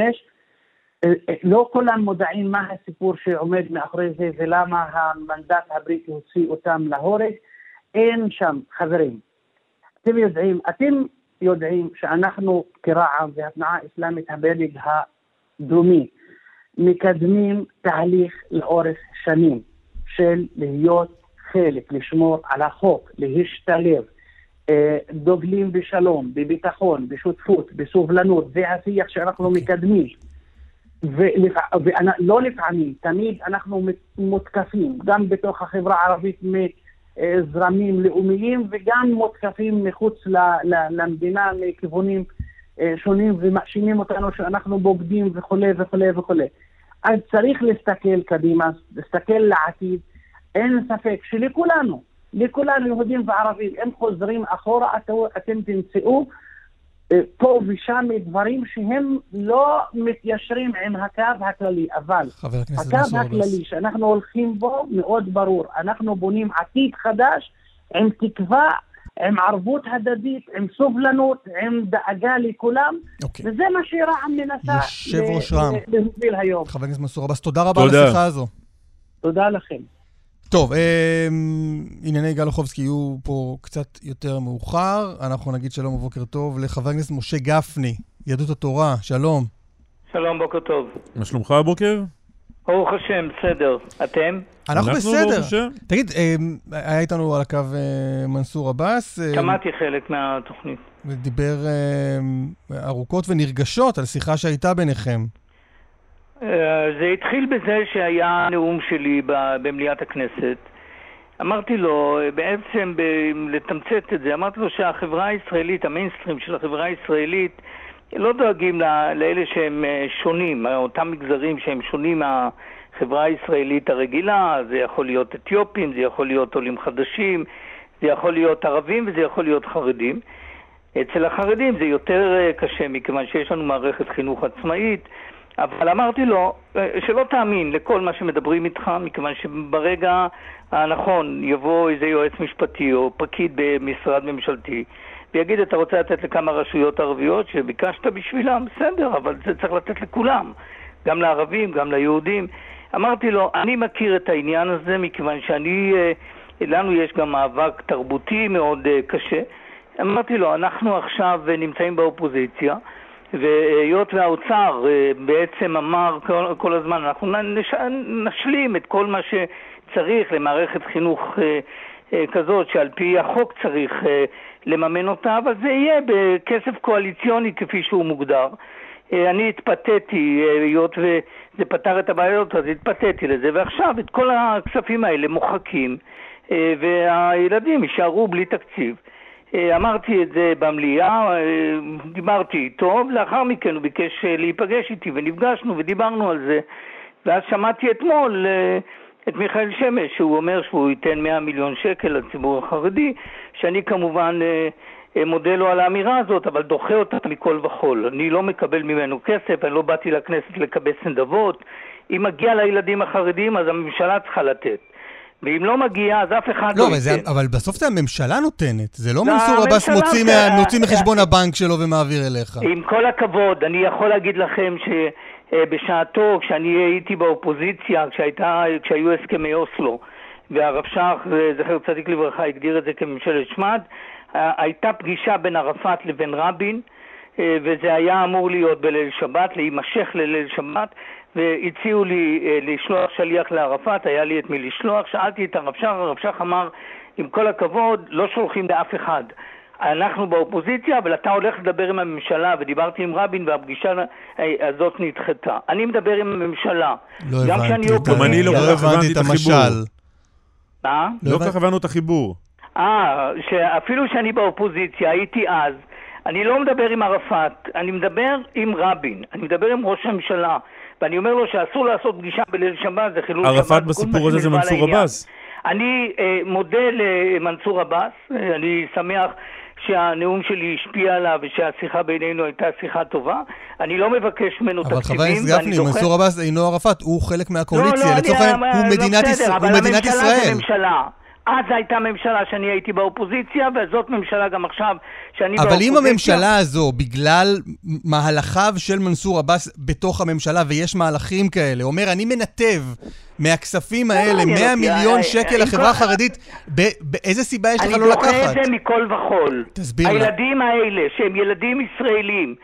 אה, אה, לא כולם מודעים מה הסיפור שעומד מאחורי זה ולמה המנדט הבריטי הוציא אותם להורג. אין שם, חברים, אתם יודעים, אתם יודעים שאנחנו כרע"מ והתנועה האסלאמית הבלג הדרומי מקדמים תהליך לאורך שנים של להיות חלק, לשמור על החוק, להשתלב, אה, דוגלים בשלום, בביטחון, בשותפות, בסובלנות, זה השיח שאנחנו. אוקיי. מקדמים. ולא לפעמים, תמיד אנחנו מותקפים, גם בתוך החברה הערבית מזרמים לאומיים וגם מותקפים מחוץ למדינה מכיוונים אה, שונים ומאשימים אותנו שאנחנו בוגדים וכולי וכולי וכולי. אז צריך להסתכל קדימה, להסתכל לעתיד. אין ספק שלכולנו, לכולנו, יהודים וערבים, אם חוזרים אחורה, אתם תמצאו אה, פה ושם דברים שהם לא מתיישרים עם הקו הכללי, אבל הקו הכללי. שאנחנו הולכים בו מאוד ברור. אנחנו בונים עתיד חדש עם תקווה, עם ערבות הדדית, עם סובלנות, עם דאגה לכולם, אוקיי. וזה מה שרע"מ מנסה יושב ל- ראש רע"מ. ל- להוביל היום. חבר הכנסת מנסור עבאס, תודה רבה על. השיחה הזו. תודה לכם. טוב, אה, ענייני גל אוחובסקי יהיו פה קצת יותר מאוחר. אנחנו נגיד שלום ובוקר טוב לחבר הכנסת משה גפני, יהדות התורה, שלום. שלום, בוקר טוב. מה שלומך הבוקר? ברוך השם, בסדר. אתם? אנחנו בסדר. תגיד, אה, היה איתנו על הקו אה, מנסור עבאס, אה, שמעתי חלק מהתוכנית. ודיבר אה, ארוכות ונרגשות על שיחה שהייתה ביניכם. אה, זה התחיל בזה שהיה נאום שלי במליאת הכנסת. אמרתי לו, בעצם, ב- לתמצת את זה, אמרתי לו שהחברה הישראלית, המיינסטרים של החברה הישראלית, לא דואגים ל- לאלה שהם אה, שונים, אותם מגזרים שהם שונים מהחברה הישראלית הרגילה, זה יכול להיות אתיופים, זה יכול להיות עולים חדשים, זה יכול להיות ערבים וזה יכול להיות חרדים. אצל החרדים זה יותר אה, קשה מכיוון שיש לנו מערכת חינוך עצמאית, אבל אמרתי לו אה, שלא תאמין לכל מה שמדברים איתך, מכיוון שברגע הנכון יבוא איזה יועץ משפטי או פקיד במשרד ממשלתי ויגיד, אתה רוצה לתת לכמה רשויות ערביות שביקשת בשבילם? בסדר, אבל זה צריך לתת לכולם, גם לערבים, גם ליהודים. אמרתי לו, אני מכיר את העניין הזה מכיוון שאני, אה, לנו יש גם מאבק תרבותי מאוד אה, קשה. אמרתי לו, אנחנו עכשיו נמצאים באופוזיציה, והיות והאוצר אה, בעצם אמר כל, כל הזמן, אנחנו נש, נשלים את כל מה שצריך למערכת חינוך אה, אה, כזאת, שעל פי החוק צריך לממן אותה, אבל זה יהיה בכסף קואליציוני כפי שהוא מוגדר. אני התפתיתי, היות וזה פתר את הבעיות, אז התפתיתי לזה, ועכשיו את כל הכספים האלה מוחקים, והילדים יישארו בלי תקציב. אה, אמרתי את זה במליאה, אה, דיברתי איתו, ולאחר מכן הוא ביקש אה, להיפגש איתי, ונפגשנו ודיברנו על זה. ואז שמעתי אתמול את מיכאל שמש, שהוא אומר שהוא ייתן 100 מיליון שקל לציבור החרדי, שאני כמובן מודה לו על האמירה הזאת, אבל דוחה אותה מכל וכול. אני לא מקבל ממנו כסף, אני לא באתי לכנסת לקבץ נדבות. אם מגיע לילדים החרדים, אז הממשלה צריכה לתת. ואם לא מגיע, אז אף אחד לא, לא אבל, זה. אבל בסוף זה הממשלה נותנת. זה לא מנסור עבאס מוציא, מה, מוציא מחשבון הבנק שלו ומעביר אליך. עם כל הכבוד, אני יכול להגיד לכם שבשעתו, כשאני הייתי באופוזיציה, כשהייתה, כשהיו הסכמי אוסלו, והרב שך, זכר צדיק לברכה, הגדיר את זה כממשלת שמד, אה, הייתה פגישה בין ערפאת לבין רבין, אה, וזה היה אמור להיות בליל שבת, להימשך לליל שבת, והציעו לי אה, לשלוח שליח לערפאת, היה לי את מי לשלוח, שאלתי את הרב שך, הרב שך אמר, עם כל הכבוד, לא שולחים לאף אחד. אנחנו באופוזיציה, אבל אתה הולך לדבר עם הממשלה, ודיברתי עם רבין והפגישה אה, הזאת נדחתה. אני מדבר עם הממשלה. לא גם הבנתי. גם אני לא לא כל כך הבנתי את. המשל. מה? לא לא כל כך הבנו את החיבור. אה, שאפילו שאני באופוזיציה, הייתי אז, אני לא מדבר עם ערפאת, אני מדבר עם רבין, אני מדבר עם ראש הממשלה, ואני אומר לו שאסור לעשות פגישה בליל שבת, זה חילול שבת. ערפאת בסיפור הזה זה מנסור. עבאס. אני אה, מודה למנסור עבאס, אה, אני שמח שהנאום שלי השפיע עליו ושהשיחה בינינו הייתה שיחה טובה. אני לא מבקש ממנו אבל תקציבים, חבר הכנסת גפני. מנסור עבאס אינו ערפאת, הוא חלק מהקואליציה. לא, לא, לצורך העניין, הוא לא מדינת בסדר, ישראל- אבל הוא מדינת הממשלה זה ישראל. ממשלה. אז הייתה ממשלה שאני הייתי באופוזיציה, וזאת ממשלה גם עכשיו שאני אבל באופוזיציה. אם הממשלה הזו, בגלל מהלכיו של מנסור עבאס בתוך הממשלה, ויש מהלכים כאלה, אומר, אני מנתב מהכספים האלה מעניין 100 אותי, מיליון אה, שקל עם לחברה החרדית, באיזה סיבה יש לך אני לא דוחה לקחת? את זה מכל וכול. תסביר לה. הילדים האלה, שהם ילדים ישראלים,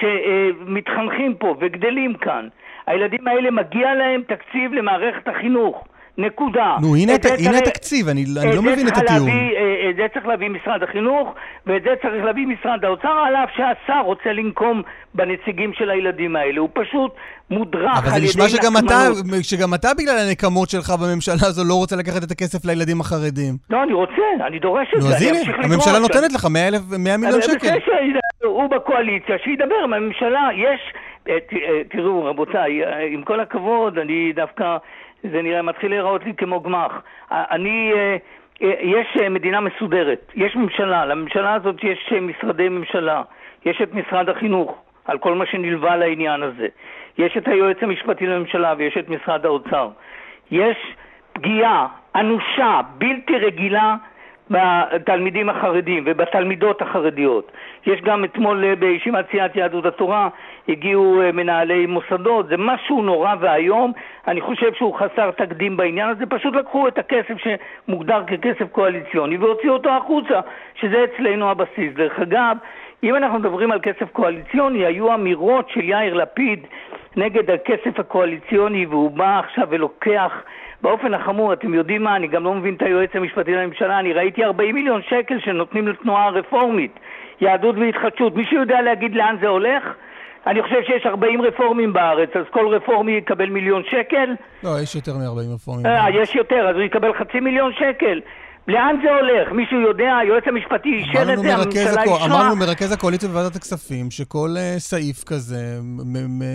שמתחנכים פה וגדלים כאן, הילדים האלה מגיע להם תקציב למערכת החינוך. נקודה. נו, הנה את זה הנה צריך- התקציב, אני אני לא זה מבין את הטיעון. להביא, אה, את זה צריך להביא משרד החינוך, ואת זה צריך להביא משרד האוצר, על אף שהשר רוצה לנקום בנציגים של הילדים האלה. הוא פשוט מודרך אבל על זה ידי נשמע שגם אתה. שגם אתה בגלל הנקמות שלך בממשלה הזו לא רוצה לקחת את הכסף לילדים החרדים. לא, אני רוצה, אני דורש את נו, זה, אז אני הנה, הממשלה. נותנת לך 100 אלף- 100 מיליון אבל שקל. הוא בקואליציה, שידבר עם הממשלה. יש, אה, אה, תראו, רבותיי, אה, עם כל הכבוד, אני דווקא, זה נראה, מתחיל להיראות לי כמו גמ"ח. אני, אה, אה, יש אה, מדינה מסודרת, יש ממשלה, לממשלה הזאת יש משרדי ממשלה, יש את משרד החינוך, על כל מה שנלווה לעניין הזה. יש את היועץ המשפטי לממשלה ויש את משרד האוצר. יש פגיעה אנושה, בלתי רגילה, בתלמידים החרדים ובתלמידות החרדיות. יש גם אתמול אה, בישיבת סיעת יהדות התורה הגיעו אה, מנהלי מוסדות, זה משהו נורא ואיום, אני חושב שהוא חסר תקדים בעניין הזה, פשוט לקחו את הכסף שמוגדר ככסף קואליציוני והוציאו אותו החוצה, שזה אצלנו הבסיס. דרך אגב, אם אנחנו מדברים על כסף קואליציוני, היו אמירות של יאיר לפיד נגד הכסף הקואליציוני והוא בא עכשיו ולוקח באופן החמור, אתם יודעים מה, אני גם לא מבין את היועץ המשפטי לממשלה, אני ראיתי 40 מיליון שקל שנותנים לתנועה הרפורמית, יהדות והתחדשות. מישהו יודע להגיד לאן זה הולך? אני חושב שיש 40 רפורמים בארץ, אז כל רפורמי יקבל מיליון שקל? לא, יש יותר מ-40 רפורמים. אה, יש יותר, אז הוא יקבל חצי מיליון שקל. לאן זה הולך? מישהו יודע? היועץ המשפטי אישר את זה, הממשלה אישרה. אמרנו מרכז הקואליציה בוועדת הכספים שכל uh, סעיף כזה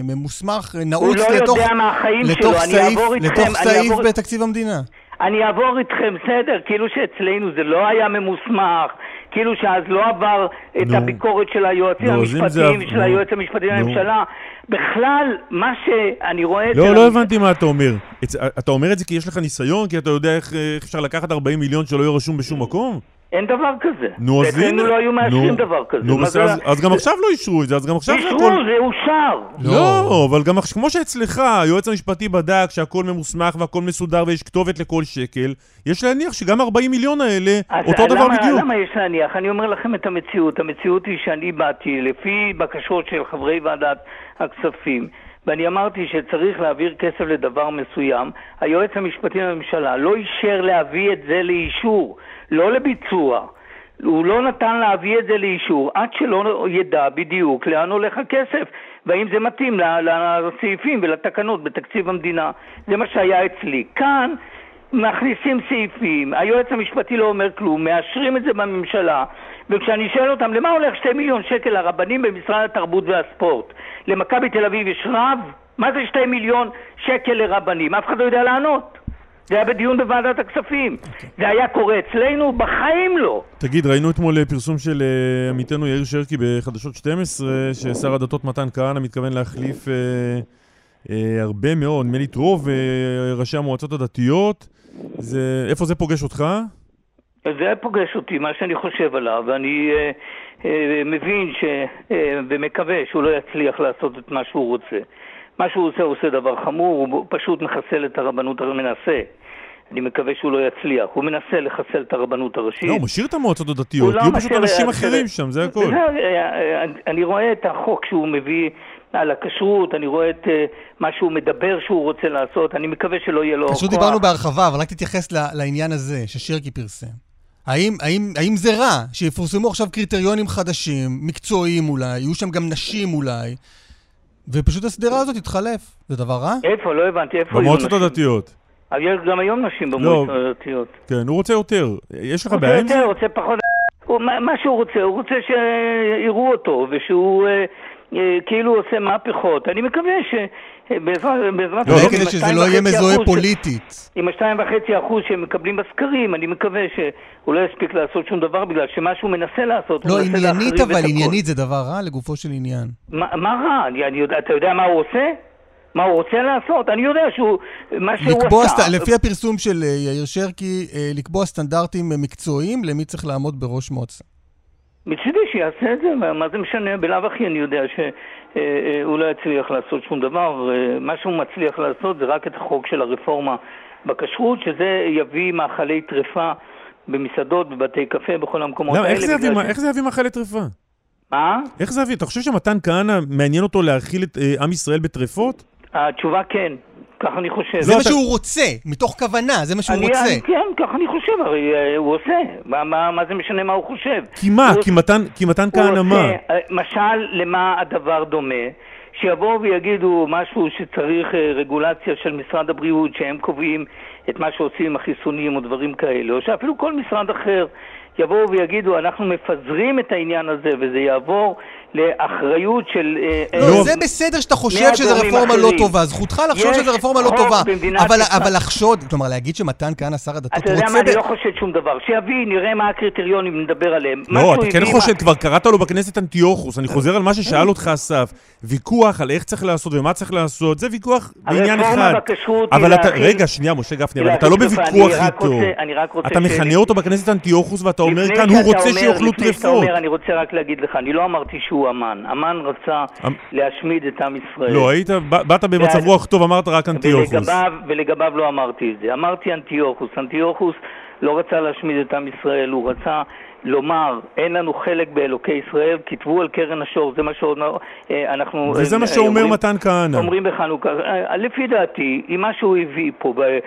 ממוסמך, נעוץ לתוך, הוא לא יודע מהחיים שלו, אני אעבור איתכם. לתוך סעיף אעבור... בתקציב המדינה. אני אעבור איתכם, בסדר, כאילו שאצלנו זה לא היה ממוסמך, כאילו שאז לא עבר את נו. הביקורת של היועצים המשפטיים, של נו. היועץ המשפטי לממשלה. בכלל, מה שאני רואה... לא, לא הבנתי מה אתה אומר. אתה אומר את זה כי יש לך ניסיון? כי אתה יודע איך, איך אפשר לקחת 40 מיליון שלא יהיה רשום בשום מקום? אין דבר כזה. נו, אז הנה. לא היו מאשרים דבר כזה. נו, בסדר, אז, אז גם עכשיו לא אישרו את זה, אז גם עכשיו זה הכל... אישרו, זה אושר. לא, לא אבל גם כמו שאצלך, היועץ המשפטי בדק שהכל ממוסמך והכל מסודר ויש כתובת לכל שקל, יש להניח שגם 40 מיליון האלה, אותו למה, דבר בדיוק. למה יש להניח? אני אומר לכם את המציאות. המציאות היא שאני באתי, לפי בקשות של חברי ועדת הכספים, ואני אמרתי שצריך להעביר כסף לדבר מסוים, היועץ המשפטי לממשלה לא אישר להביא את זה לאישור. לא לביצוע. הוא לא נתן להביא את זה לאישור עד שלא ידע בדיוק לאן הולך הכסף והאם זה מתאים לסעיפים ולתקנות בתקציב המדינה. זה מה שהיה אצלי. כאן מכניסים סעיפים, היועץ המשפטי לא אומר כלום, מאשרים את זה בממשלה וכשאני שואל אותם למה הולך שתי מיליון שקל לרבנים במשרד התרבות והספורט? למכבי תל אביב יש רב? מה זה שתי מיליון שקל לרבנים? אף אחד לא יודע לענות. זה היה בדיון בוועדת הכספים. Okay. אוקיי. זה היה קורה אצלנו? בחיים לא. תגיד, ראינו אתמול אה, פרסום של uh, עמיתנו יאיר שרקי בחדשות 12, ששר הדתות מתן כהנא מתכוון להחליף uh, uh, הרבה מאוד, נדמה לי את רוב uh, ראשי המועצות הדתיות. זה, איפה זה פוגש אותך? זה פוגש אותי, מה שאני חושב עליו, ואני uh, uh, מבין ש, uh, ומקווה שהוא לא יצליח לעשות את מה שהוא רוצה. מה שהוא עושה, הוא עושה דבר חמור, הוא פשוט מחסל את הרבנות, הוא מנסה. אני מקווה שהוא לא יצליח. הוא מנסה לחסל את הרבנות הראשית. לא, הוא משאיר את המועצות הדתיות, לא יהיו פשוט אנשים אחרים שם, זה הכל. אה, אה, אני רואה את החוק שהוא מביא על הכשרות, אני רואה את אה, מה שהוא מדבר שהוא רוצה לעשות, אני מקווה שלא יהיה לו כוח. כשרות דיברנו בהרחבה, אבל רק תתייחס לעניין הזה ששירקי פרסם. האם, האם, האם זה רע שיפורסמו עכשיו קריטריונים חדשים, מקצועיים אולי, יהיו שם גם נשים אולי, ופשוט הסדרה הזאת תתחלף. זה דבר רע? איפה? לא הבנתי. איפה במועצות הדתיות. אבל יש גם היום נשים במועצות לא. הדתיות. כן, הוא רוצה יותר. יש לך בעיה עם זה? הוא רוצה יותר, הוא רוצה פחות... מה שהוא רוצה, הוא רוצה שיראו אותו, ושהוא אה, אה, כאילו עושה מהפכות. אני מקווה ש... בעזרת לא, לא כדי שזה לא יהיה מזוהה פוליטית. עם השתיים וחצי אחוז שהם מקבלים בסקרים, אני מקווה שהוא לא יספיק לעשות שום דבר, בגלל שמה שהוא מנסה לעשות, לא, עניינית אבל, עניינית זה דבר רע לגופו של עניין. מה רע? אתה יודע מה הוא עושה? מה הוא רוצה לעשות? אני יודע שהוא, מה שהוא עשה. סט... לפי הפרסום של אה, יאיר שרקי, אה, לקבוע סטנדרטים מקצועיים למי צריך לעמוד בראש מועצה. מצידי שיעשה את זה, מה זה משנה? בלאו הכי אני יודע שהוא אה, אה, לא יצליח לעשות שום דבר. אה, מה שהוא מצליח לעשות זה רק את החוק של הרפורמה בכשרות, שזה יביא מאכלי טרפה במסעדות, בבתי קפה, בכל המקומות האלה. איך זה, יביא, ש... איך זה יביא מאכלי טרפה? מה? איך זה יביא? אתה חושב שמתן כהנא מעניין אותו להאכיל את אה, עם ישראל בטרפות? התשובה כן. ככה אני חושב. זה מה שהוא רוצה, מתוך כוונה, זה מה שהוא רוצה. כן, ככה אני חושב, הרי אה, הוא עושה. מה זה משנה מה הוא חושב? כי מה? כי מתן כהנא מה? אה, משל למה הדבר דומה? שיבואו ויגידו משהו שצריך אה, רגולציה של משרד הבריאות, שהם קובעים את מה שעושים עם החיסונים או דברים כאלה, או שאפילו כל משרד אחר יבואו ויגידו, אנחנו מפזרים את העניין הזה וזה יעבור לאחריות של... אה, לא, אה, זה בסדר שאתה חושב שזו רפורמה לא. טובה, זכותך לחשוב שזו רפורמה לא טובה. אבל- לחשוד, כלומר להגיד שמתן כהנא, שר הדתות, אתה יודע רוצה... מה, אני לא חושד שום דבר. שיביא, נראה מה הקריטריונים, נדבר עליהם. לא, אתה כן חושד, כבר קראת לו בכנסת אנטיוכוס, אני חוזר על מה ששאל אותך אסף, ויכוח על איך צריך לעשות ומה צריך לעשות, זה ויכוח בעניין אחד. אבל אתה, רגע, שנייה, משה גפני, אבל אתה לא. בוויכוח איתו. רוצה- רוצה אתה מכנה אותו בכנסת אנטיוכוס ואתה אומר כאן, הוא רוצה שיאכלו לפני שאתה טרפות. אומר, אני רוצה רק להגיד לך, אני לא אמרתי שהוא אמן. אמן רצה אמ- להשמיד את עם ישראל. לא, היית, באת במצב ואז- רוח טוב, אמרת רק אנטיוכוס. ולגביו, ולגביו לא אמרתי את זה. אמרתי אנטיוכוס. אנטיוכוס לא רצה להשמיד את עם ישראל, הוא רצה לומר, אין לנו חלק באלוקי ישראל, כתבו על קרן השור, זה מה שאנחנו... וזה מה שאומר מתן כהנא. אומרים בחנוכה. אה, לפי דעתי, עם מה שהוא הביא פה אה,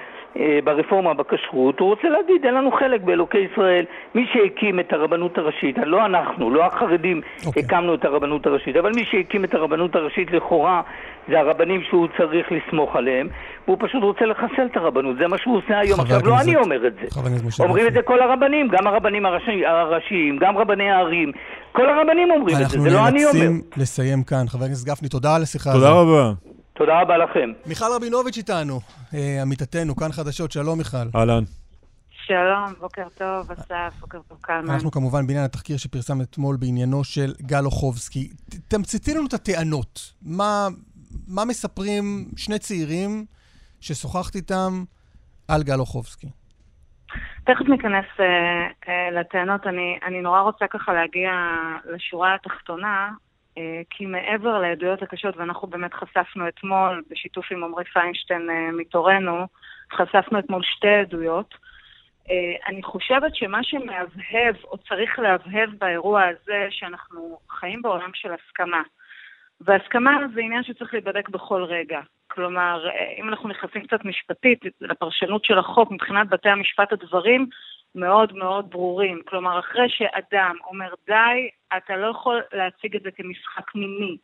ברפורמה בכשרות, הוא רוצה להגיד, אין לנו חלק באלוקי ישראל. מי שהקים את הרבנות הראשית, לא אנחנו, לא החרדים אוקיי. הקמנו את הרבנות הראשית, אבל מי שהקים את הרבנות הראשית לכאורה זה הרבנים שהוא צריך לסמוך עליהם, והוא פשוט רוצה לחסל את הרבנות, זה מה שהוא עושה היום. עכשיו, לא אני אומר את זה. אומרים את. זה כל הרבנים, גם הרבנים הראשי- הראשיים, גם רבני הערים. כל הרבנים אומרים את זה, אנחנו זה לא אני אומר. נאלצים לסיים כאן. חבר הכנסת גפני, תודה על השיחה תודה הזאת. רבה. תודה רבה לכם. מיכל רבינוביץ' איתנו, אה, עמיתתנו, כאן חדשות. שלום, מיכל. אהלן. שלום, בוקר טוב, אסף, בוקר טוב, קלמן. אנחנו כמובן בעניין התחקיר שפרסם אתמול בעניינו של גל אוחובסקי. תמצתי לנו את הטענות. מה, מה מספרים שני צעירים ששוחחת איתם על גל אוחובסקי? תכף ניכנס אה, אה, לטענות. אני, אני נורא רוצה ככה להגיע לשורה התחתונה, כי מעבר לעדויות הקשות, ואנחנו באמת חשפנו אתמול, בשיתוף עם עמרי פיינשטיין אה, מתורנו, חשפנו אתמול שתי עדויות. אה, אני חושבת שמה שמהבהב, או צריך להבהב באירוע הזה, שאנחנו חיים בעולם של הסכמה. והסכמה זה עניין שצריך להיבדק בכל רגע. כלומר, אה, אם אנחנו נכנסים קצת משפטית לפרשנות של החוק, מבחינת בתי המשפט הדברים מאוד מאוד ברורים. כלומר, אחרי שאדם אומר די, אתה לא יכול להציג את זה כמשחק מיני.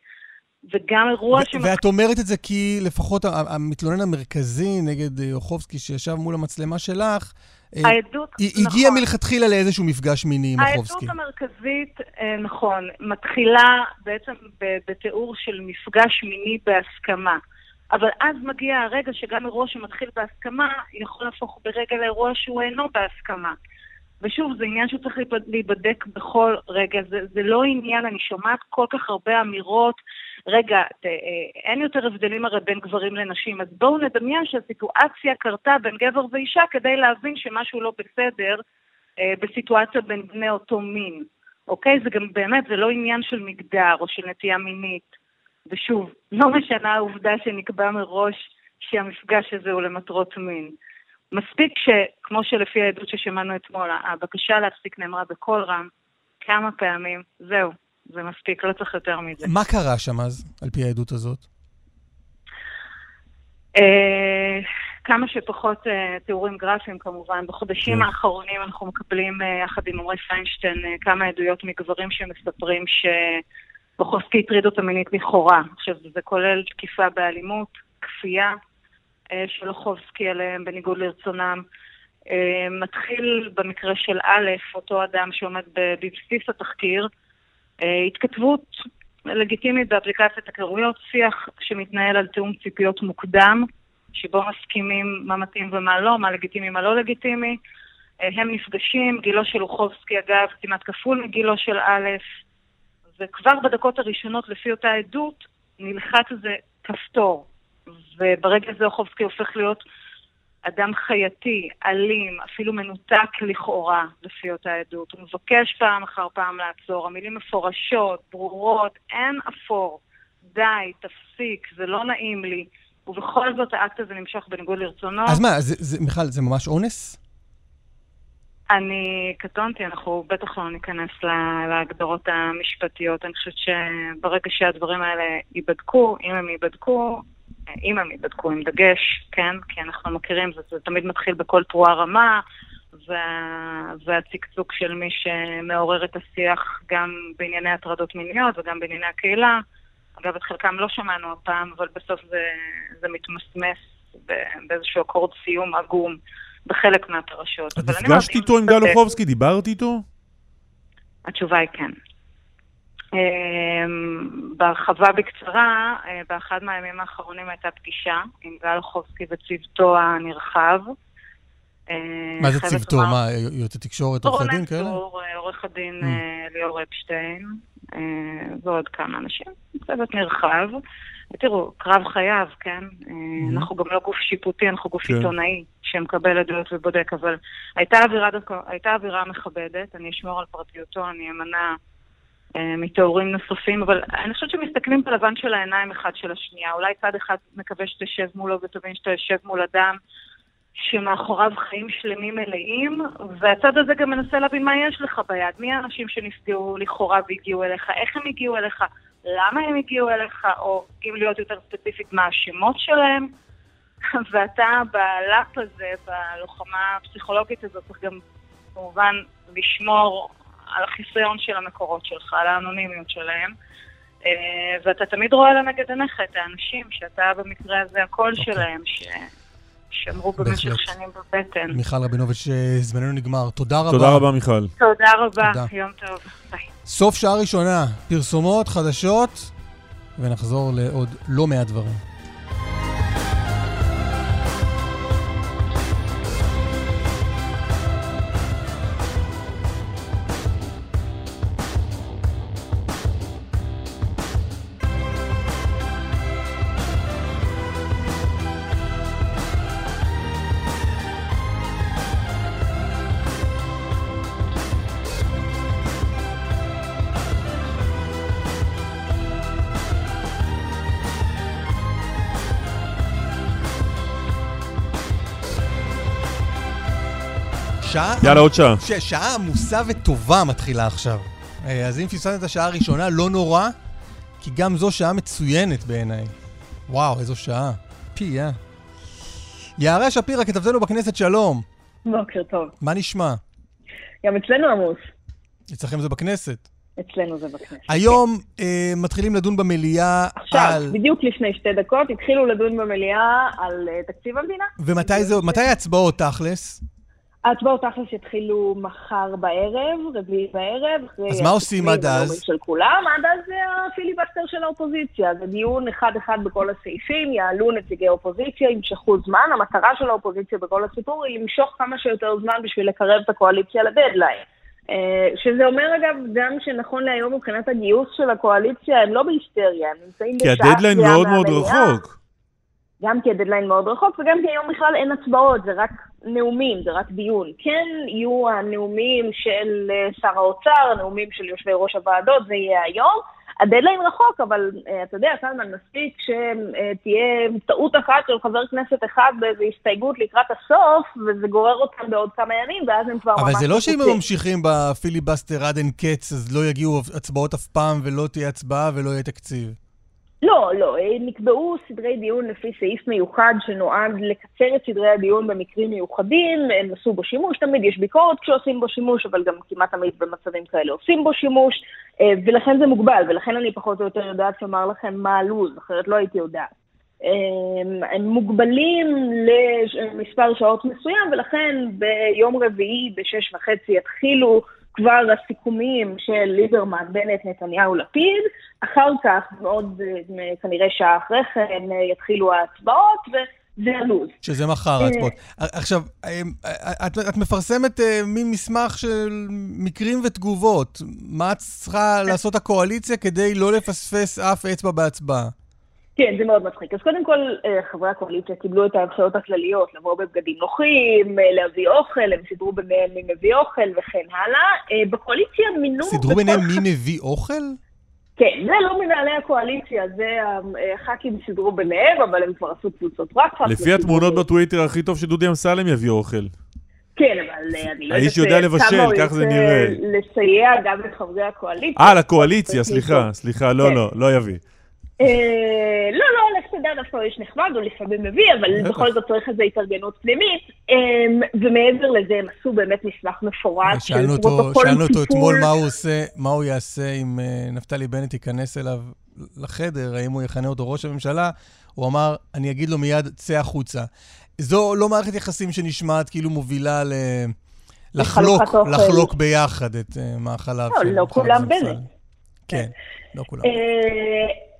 וגם אירוע ו- ואת אומרת את זה כי לפחות המתלונן המרכזי נגד אה, אוחובסקי שישב מול המצלמה שלך, אה, העדות, היא נכון. הגיעה מלכתחילה לאיזשהו מפגש מיני עם העדות אוחובסקי. המרכזית, אה, נכון, מתחילה בעצם בתיאור של מפגש מיני בהסכמה. אבל אז מגיע הרגע שגם אירוע שמתחיל בהסכמה יכול להפוך ברגע לאירוע שהוא אינו בהסכמה. ושוב, זה עניין שצריך להיבד- להיבדק בכל רגע. זה, זה לא עניין, אני שומעת כל כך הרבה אמירות, רגע, ת, אה, אין יותר הבדלים הרי בין גברים לנשים, אז בואו נדמיין שהסיטואציה קרתה בין גבר ואישה כדי להבין שמשהו לא בסדר אה, בסיטואציה בין בני אותו מין. אוקיי? זה גם באמת, זה לא עניין של מגדר או של נטייה מינית. ושוב, לא משנה העובדה שנקבע מראש שהמפגש הזה הוא למטרות מין. מספיק שכמו שלפי העדות ששמענו אתמול, הבקשה להפסיק נאמרה בקול רם כמה פעמים, זהו, זה מספיק, לא צריך יותר מזה. מה קרה שם אז, על פי העדות הזאת? אה, כמה שפחות אה, תיאורים גרפיים כמובן. בחודשים כן. האחרונים אנחנו מקבלים אה, יחד עם עמרי פיינשטיין אה, כמה עדויות מגברים שמספרים שבוחובסקי הטריד אותה מינית לכאורה. עכשיו, זה כולל תקיפה באלימות, כפייה אה, של אוחובסקי עליהם בניגוד לרצונם. אה, מתחיל במקרה של א', אותו אדם שעומד בבסיס התחקיר, אה, התכתבות לגיטימית באפליקציית היכרויות, שיח שמתנהל על תיאום ציפיות מוקדם, שבו מסכימים מה מתאים ומה לא, מה לגיטימי, מה לא לגיטימי. הם נפגשים, גילו של אוחובסקי אגב כמעט כפול מגילו של א', וכבר בדקות הראשונות לפי אותה עדות נלחץ איזה כפתור, וברגע זה אוחובסקי הופך להיות אדם חייתי, אלים, אפילו מנותק לכאורה, לפי אותה עדות. הוא מבקש פעם אחר פעם לעצור, המילים מפורשות, ברורות, אין אפור. די, תפסיק, זה לא נעים לי. ובכל זאת האקט הזה נמשך בניגוד לרצונו. אז מה, זה- זה- מיכל, זה ממש אונס? אני קטונתי, אנחנו בטח לא ניכנס ל- להגדרות המשפטיות. אני חושבת שברגע שהדברים האלה ייבדקו, אם הם ייבדקו, אם הם ייבדקו עם דגש, כן? כי אנחנו מכירים, זה, זה תמיד מתחיל בכל תרועה רמה, וה, והצקצוק של מי שמעורר את השיח גם בענייני הטרדות מיניות וגם בענייני הקהילה. אגב, את חלקם לא שמענו הפעם, אבל בסוף זה, זה מתמסמס באיזשהו אקורד סיום עגום בחלק מהפרשות. את נפגשת איתו עם גל אוחובסקי? דיברת איתו? התשובה היא כן. אמ, בהרחבה בקצרה, אה, באחד מהימים האחרונים הייתה פגישה עם גל חובסקי וצוותו הנרחב. אה, מה זה צוותו? מה, יועצי תקשורת, עורכי דין כאלה? אה, עורך הדין Mm. ליאור אפשטיין, ועוד כמה אנשים, צוות נרחב. ותראו, קרב חייו, כן? Mm-hmm. אנחנו גם לא גוף שיפוטי, אנחנו גוף כן. עיתונאי שמקבל עדויות ובודק, אבל הייתה אווירה דווקא, הייתה אווירה מכבדת, אני אשמור על פרטיותו, אני אמנע אה, מתיאורים נוספים, אבל אני חושבת שמסתכלים בלבן של העיניים אחד של השנייה. אולי צד אחד מקווה שתשב מולו ותבין שאתה יושב מול אדם שמאחוריו חיים שלמים מלאים, והצד הזה גם מנסה להבין מה יש לך ביד. מי האנשים שנפגעו לכאורה והגיעו אליך, איך הם הגיעו אליך, למה הם הגיעו אליך, או אם להיות יותר ספציפית, מה השמות שלהם. *laughs* ואתה בלאפ הזה, בלוחמה הפסיכולוגית הזאת, צריך גם כמובן לשמור על החיסיון של המקורות שלך, על האנונימיות שלהם. אה, ואתה תמיד רואה לנגד עיניך את האנשים שאתה במקרה הזה הקול אוקיי. שלהם, ששמרו במשך בהחלט. שנים בבטן. מיכל רבינוביץ', אה, זמננו נגמר. תודה רבה. תודה רבה, מיכל. תודה רבה, תודה. יום טוב, ביי. סוף שעה ראשונה, פרסומות, חדשות, ונחזור לעוד לא מעט דברים. יאללה, עוד שעה. ש- שעה עמוסה וטובה מתחילה עכשיו. אה, אז אם פספסת את השעה הראשונה, לא נורא, כי גם זו שעה מצוינת בעיניי. וואו, איזו שעה. פי, אה. יערה שפירא, כתבתנו בכנסת, שלום. בוקר טוב. מה נשמע? גם אצלנו עמוס. אצלכם זה בכנסת. אצלנו זה בכנסת. היום אה, מתחילים לדון במליאה עכשיו, על... בדיוק לפני שתי דקות, התחילו לדון במליאה על uh, תקציב המדינה. ומתי זה... מתי ההצבעות, תכלס? ההצבעות תכלס יתחילו מחר בערב, רביעי בערב. אז מה עושים עד אז? של כולם, עד אז זה הפיליבסטר של האופוזיציה. זה דיון אחד-אחד בכל הסעיפים, יעלו נציגי אופוזיציה, ימשכו זמן. המטרה של האופוזיציה בכל הסיפור היא למשוך כמה שיותר זמן בשביל לקרב את הקואליציה לדדליין. אה, שזה אומר אגב גם שנכון להיום מבחינת הגיוס של הקואליציה הם לא בהיסטריה, הם נמצאים כי בשעה הדדליין פגיעה מאוד מאוד. רחוק. גם כי הדדליין מאוד רחוק, וגם כי היום בכלל אין הצבעות, זה רק נאומים, זה רק דיון. כן יהיו הנאומים של אה, שר האוצר, הנאומים של יושבי ראש הוועדות, זה יהיה היום. הדדליין רחוק, אבל אה, אתה יודע, סלמן, מספיק שתהיה טעות אחת של חבר כנסת אחד באיזו הסתייגות לקראת הסוף, וזה גורר אותם בעוד כמה ימים, ואז הם כבר ממש... אבל זה לא שאם הם. ממשיכים בפיליבסטר עד אין קץ, אז לא יגיעו הצבעות אף פעם, ולא תהיה הצבעה ולא יהיה תקציב. לא, לא, אה, נקבעו סדרי דיון לפי סעיף מיוחד שנועד לקצר את סדרי הדיון במקרים מיוחדים, הם עשו בו שימוש, תמיד יש ביקורת כשעושים בו שימוש, אבל גם כמעט תמיד במצבים כאלה עושים בו שימוש, אה, ולכן זה מוגבל, ולכן אני פחות או יותר יודעת לומר לכם מה הלו"ז, אחרת לא הייתי יודעת. אה, הם מוגבלים למספר שעות מסוים, ולכן ביום רביעי בשש וחצי יתחילו כבר הסיכומים של ליברמן, בנט, נתניהו, לפיד. אחר כך, ועוד אה, כנראה שעה אחרי כן, אה, יתחילו ההצבעות, וזה הלו"ז. שזה מחר ההצבעות. עכשיו, אה, את, את מפרסמת אה, מין מסמך של מקרים ותגובות. מה צריכה לעשות הקואליציה כדי לא לפספס אף אצבע בהצבעה? כן, זה מאוד מצחיק. אז קודם כל, אה, חברי הקואליציה קיבלו את ההנחיות הכלליות, לבוא בבגדים נוחים, אה, להביא אוכל, הם סידרו ביניהם מי מביא אוכל וכן הלאה. אה, בקואליציה מינו... סידרו ביניהם מי מביא אוכל? כן, זה לא מנהלי הקואליציה, זה הח"כים סידרו ביניהם, אבל הם כבר עשו קבוצות וואטסאפ. לפי התמונות בטוויטר, הכי טוב שדודי אמסלם יביא אוכל. כן, אבל אני לא יודעת... האיש יודע לבשל, כמה הוא כך זה ירצה נראה. לסייע גם לחברי הקואליציה. אה, לקואליציה, סליחה. סליחה, לא, כן. לא, לא יביא. אה, לא, לא, לך תדע, דווקא הוא איש נחמד, הוא לפעמים מביא, אבל. בכל זאת צריך איזו התארגנות פנימית. אה, ומעבר לזה, הם עשו באמת מסמך מפורט שאלנו אותו. אתמול מה הוא עושה, מה הוא יעשה אם אה, נפתלי בנט ייכנס אליו לחדר, האם הוא יכנה אותו ראש הממשלה, הוא אמר, אני אגיד לו מיד, צא החוצה. זו לא מערכת יחסים שנשמעת כאילו מובילה ל... לחלוק. לחלוק ביחד את אה, מאכליו לא, של לא חבר כולם בנט. כן, לא כולם.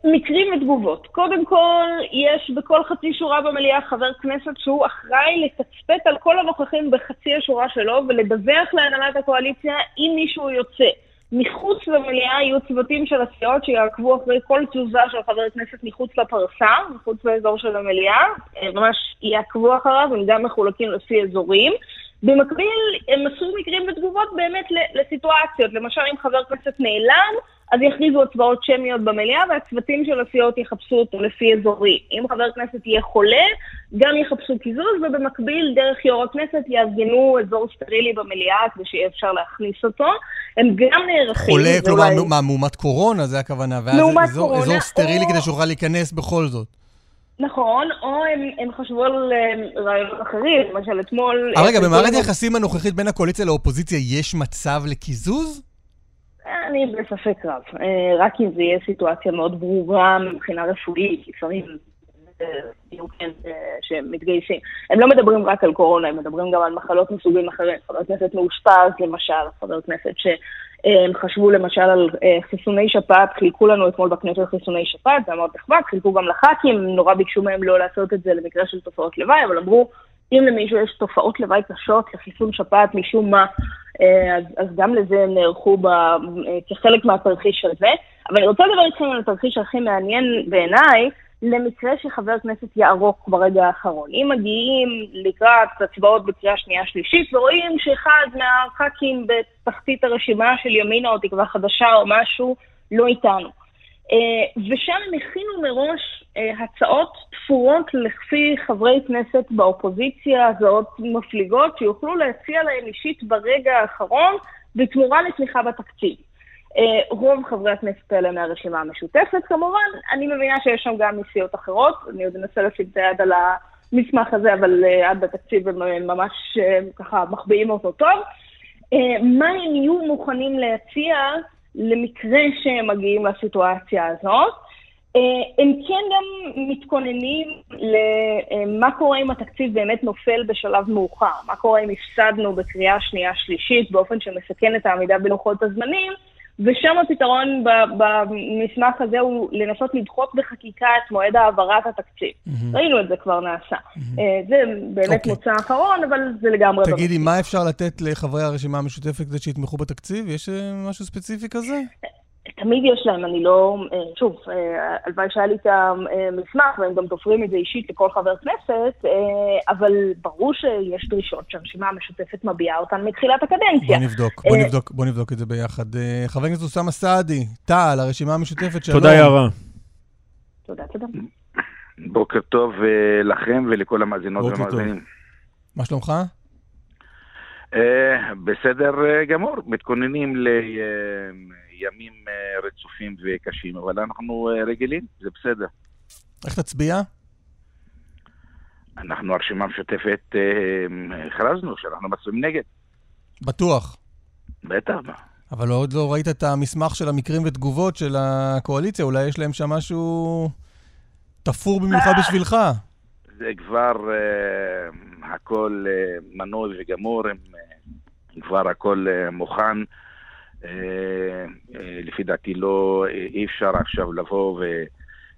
מקרים ותגובות. קודם כל, יש בכל חצי שורה במליאה חבר כנסת שהוא אחראי לתצפת על כל הנוכחים בחצי השורה שלו ולדווח להנהלת הקואליציה אם מישהו יוצא. מחוץ למליאה יהיו צוותים של הסיעות שיעקבו אחרי כל תזוזה של חבר כנסת מחוץ לפרסה, מחוץ לאזור של המליאה, ממש יעקבו אחריו, הם גם מחולקים לפי אזורים. במקביל, הם עשו מקרים ותגובות באמת לסיטואציות. למשל, אם חבר כנסת נעלם, אז יכריזו הצבעות שמיות במליאה, והצוותים של הסיעות יחפשו אותו לפי אזורי. אם חבר כנסת יהיה חולה, גם יחפשו קיזוז, ובמקביל, דרך יו"ר הכנסת, יארגנו אזור סטרילי במליאה, כדי שיהיה אפשר להכניס אותו. הם גם נערכים. חולה, כלומר, אולי- מה, מאומת קורונה, זה הכוונה, ואז אזור, קורונה, אזור סטרילי או- כדי שיוכל להיכנס בכל זאת. נכון, או הם, הם חשבו על אה, רעיונות אחרים, למשל אתמול... אבל רגע, אה, במערכת היחסים הנוכחית בין הקואליציה לאופוזיציה יש מצב לקיזוז? אני בספק רב. אה, רק אם זה יהיה סיטואציה מאוד ברורה מבחינה רפואית, לפעמים אה, כן אה, שמתגייסים. הם לא מדברים רק על קורונה, הם מדברים גם על מחלות מסוגים אחרים. חבר כנסת מאושפז, למשל, חבר כנסת שהם חשבו למשל על חיסוני שפעת, חילקו לנו אתמול בכנסת חיסוני שפעת, זה מאוד נחמד, חילקו גם לח"כים, נורא ביקשו מהם לא לעשות את זה למקרה של תופעות לוואי, אבל אמרו, אם למישהו יש תופעות לוואי קשות לחיסון שפעת משום מה, אז, אז גם לזה הם נערכו ב, אה, כחלק מהתרחיש הזה. אבל אני רוצה לדבר איתכם על התרחיש הכי מעניין בעיניי, למקרה שחבר כנסת יערוק ברגע האחרון. אם מגיעים לקראת הצבעות בקריאה שנייה שלישית ורואים שאחד מהח"כים בתחתית הרשימה של ימינה או תקווה חדשה או משהו לא איתנו. אה, ושם הם הכינו מראש אה, הצעות תפורות לפי חברי כנסת באופוזיציה, הצעות מפליגות, שיוכלו להציע להם אישית ברגע האחרון בתמורה לתמיכה בתקציב. אה, רוב חברי הכנסת האלה מהרשימה המשותפת כמובן, אני מבינה שיש שם גם מסיעות אחרות, אני עוד אנסה לשים את היד על המסמך הזה, אבל אה, עד התקציב הם אה, ממש ככה מחביאים אותו טוב. מה הם יהיו מוכנים להציע למקרה שהם מגיעים לסיטואציה הזאת. אה, הם כן גם מתכוננים למה קורה אם התקציב באמת נופל בשלב מאוחר, מה קורה אם הפסדנו בקריאה שנייה שלישית באופן שמסכן את העמידה בלוחות הזמנים, ושם הפתרון במסמך הזה הוא לנסות לדחות בחקיקה את מועד העברת התקציב. ראינו את זה כבר נעשה. אה, זה באמת אוקיי. מוצא אחרון, אבל זה לגמרי... תגידי, מה אפשר לתת לחברי הרשימה המשותפת כדי שיתמכו בתקציב? יש אה, משהו ספציפי כזה? תמיד יש להם, אני לא, אה, שוב, אה, הלוואי שהיה לי את המסמך, והם גם תופרים את זה אישית לכל חבר כנסת, אה, אבל ברור שיש דרישות שהרשימה המשותפת מביעה אותן מתחילת הקדנציה. בוא נבדוק, בוא נבדוק, בוא נבדוק את זה ביחד. חבר הכנסת אוסאמה סעדי, תע"ל, הרשימה המשותפת, שלום. תודה, יערה. תודה, תודה. בוקר טוב לכם ולכל המאזינות. והמאזינים. מה שלומך? בסדר גמור, מתכוננים לימים אה, רצופים וקשים, אבל אנחנו אה, רגילים, זה בסדר. איך תצביע? אנחנו, הרשימה המשותפת, אה, הכרזנו שאנחנו מצביעים נגד. בטוח. בטח. אבל עוד לא ראית את המסמך של המקרים ותגובות של הקואליציה, אולי יש להם שם משהו תפור במיוחד בשבילך. זה כבר אה, הכל אה, מנוי וגמור, הם, אה, כבר הכל אה, מוכן. אה, אה, לפי דעתי לא, אה, אי אפשר עכשיו לבוא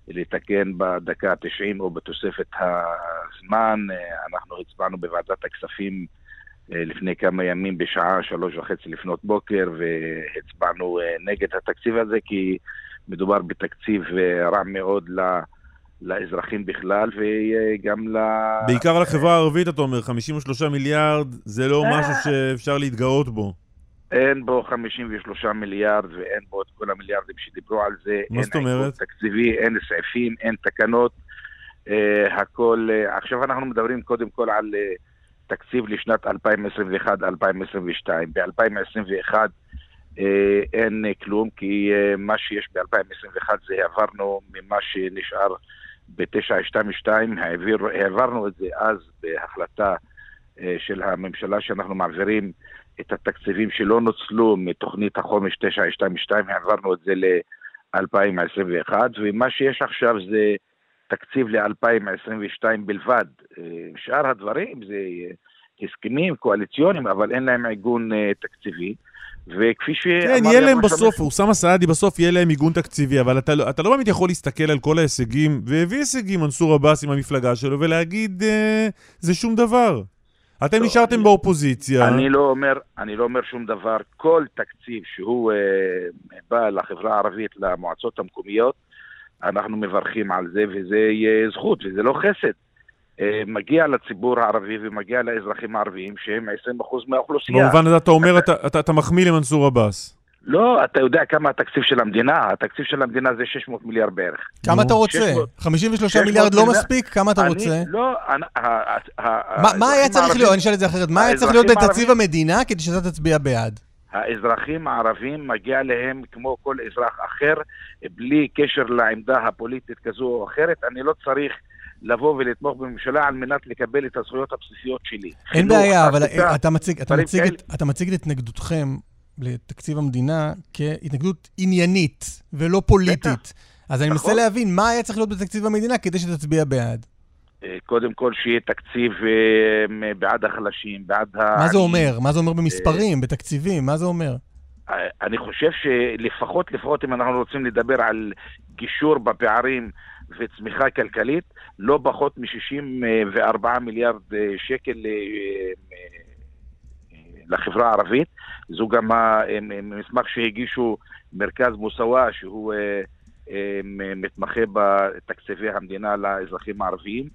ולתקן בדקה ה-90 או בתוספת הזמן. אנחנו הצבענו בוועדת הכספים לפני כמה ימים בשעה שלוש וחצי לפנות בוקר והצבענו נגד התקציב הזה כי מדובר בתקציב רע מאוד ל... לאזרחים בכלל וגם ל... בעיקר לחברה הערבית, אתה אומר, 53 מיליארד, זה לא. משהו שאפשר להתגאות בו. אין בו 53 מיליארד ואין בו את כל המיליארדים שדיברו על זה. מה זאת אין אומרת? תקציבי, אין סעיפים, אין תקנות. אה, הכל... אה, עכשיו אנחנו מדברים קודם כל על אה, תקציב לשנת 2021-2022. ב-2021 אה, אין אה, כלום, כי אה, מה שיש ב-2021 זה העברנו ממה שנשאר ב-922, העביר, העברנו את זה אז בהחלטה של הממשלה שאנחנו מעבירים את התקציבים שלא נוצלו מתוכנית החומש 922, העברנו את זה ל-2021, ומה שיש עכשיו זה תקציב ל-2022 בלבד. אה, שאר הדברים זה אה, הסכמים קואליציוניים, אבל אין להם עיגון אה, תקציבי. וכפי ש... כן, יהיה להם בסוף, אוסאמה סעדי בסוף יהיה להם מיגון תקציבי, אבל אתה, לא- אתה לא באמת יכול להסתכל על כל ההישגים, והביא הישגים מנסור עבאס עם המפלגה שלו, ולהגיד, אה, זה שום דבר. אתם לא, נשארתם אני- באופוזיציה. אני לא אומר, אני לא אומר שום דבר. כל תקציב שהוא אה, בא לחברה הערבית, למועצות המקומיות, אנחנו מברכים על זה, וזה יהיה זכות, וזה לא חסד. אה, מגיע לציבור הערבי ומגיע לאזרחים הערביים שהם 20% מהאוכלוסייה. במובן הזה אתה אומר, אתה, אתה, אתה מחמיא למנסור עבאס. לא, אתה יודע כמה התקציב של המדינה? התקציב של המדינה זה 600 מיליארד בערך. כמה אתה רוצה? 600 53 600 מיליארד לא. מספיק? כמה אתה רוצה? לא, מה- היה צריך להיות? אני אשאל את זה אחרת. מה היה צריך להיות בתקציב המדינה כדי שאתה תצביע בעד? האזרחים הערבים מגיע להם כמו כל אזרח אחר, בלי קשר לעמדה הפוליטית כזו או אחרת. אני לא צריך לבוא ולתמוך בממשלה על מנת לקבל את הזכויות הבסיסיות שלי. אין בעיה, אבל אתה מציג את התנגדותכם לתקציב המדינה כהתנגדות עניינית ולא פוליטית. אז אני מנסה נכון. להבין מה היה צריך להיות בתקציב המדינה כדי שתצביע בעד. אה, קודם כל שיהיה תקציב אה, בעד החלשים, בעד ה... מה זה אומר? מה זה אומר במספרים, בתקציבים? מה זה אומר? אה, אני חושב שלפחות, לפחות אם אנחנו רוצים לדבר על גישור בפערים וצמיחה כלכלית, לא פחות מ-64 מיליארד אה, שקל אה, אה, לחברה הערבית. זו גם המסמך שהגישו מרכז מוסאווה, שהוא אה, מתמחה בתקציבי המדינה לאזרחים הערביים.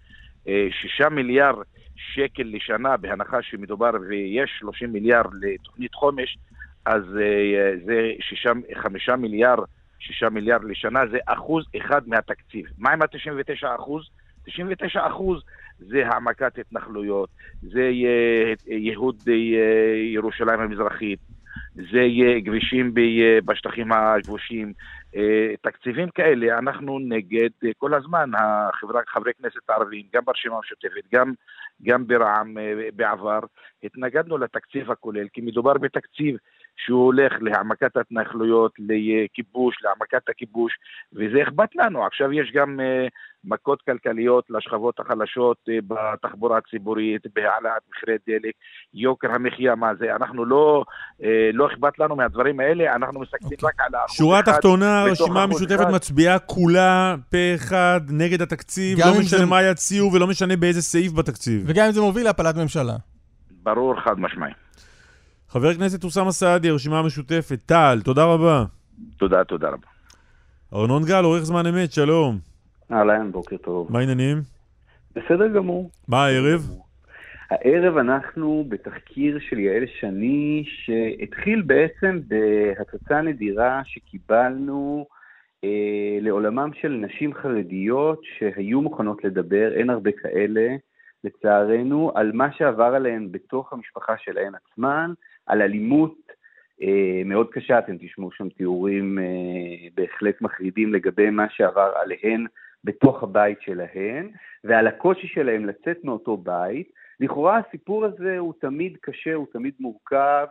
אה, שישה מיליארד שקל לשנה, בהנחה שמדובר ויש 30 מיליארד לתוכנית חומש, אז אה, זה שישה, חמישה מיליארד, שישה מיליארד לשנה, זה אחוז אחד מהתקציב. מה עם ה-99 אחוז? 99 אחוז זה העמקת התנחלויות, זה אה, ייהוד אה, ירושלים המזרחית, זה יהיה כבישים בשטחים הכבושים, אה, תקציבים כאלה, אנחנו נגד אה, כל הזמן, החברה, חברי כנסת הערבים, גם ברשימה המשותפת, גם, גם ברע"מ אה, בעבר, התנגדנו לתקציב הכולל, כי מדובר בתקציב שהוא הולך להעמקת ההתנחלויות, לכיבוש, להעמקת הכיבוש, וזה אכפת לנו. עכשיו יש גם אה, מכות כלכליות לשכבות החלשות אה, בתחבורה הציבורית, בהעלאת מחירי דלק, יוקר המחיה, מה זה, אנחנו לא, אה, לא אכפת לנו מהדברים האלה, אנחנו מסתכלים רק על האחוז שורה אחד תחתונה, בתוך הרשימה המשותפת. מצביעה כולה פה אחד נגד התקציב, גם לא משנה זה- מה יציעו ולא משנה באיזה סעיף בתקציב. וגם אם זה מוביל להפלת ממשלה. ברור, חד משמעי. חבר הכנסת אוסאמה סעדי, הרשימה המשותפת, טל, תודה רבה. תודה, תודה רבה. ארנון גל, עורך זמן אמת, שלום. אהלן, בוקר טוב. מה העניינים? בסדר גמור. מה הערב? הערב אנחנו בתחקיר של יעל שני, שהתחיל בעצם בהצצה נדירה שקיבלנו אה, לעולמם של נשים חרדיות שהיו מוכנות לדבר, אין הרבה כאלה, לצערנו, על מה שעבר עליהן בתוך המשפחה שלהן עצמן, על אלימות אה, מאוד קשה, אתם תשמעו שם תיאורים אה, בהחלט מחרידים לגבי מה שעבר עליהן בתוך הבית שלהן, ועל הקושי שלהן לצאת מאותו בית. לכאורה הסיפור הזה הוא תמיד קשה, הוא תמיד מורכב,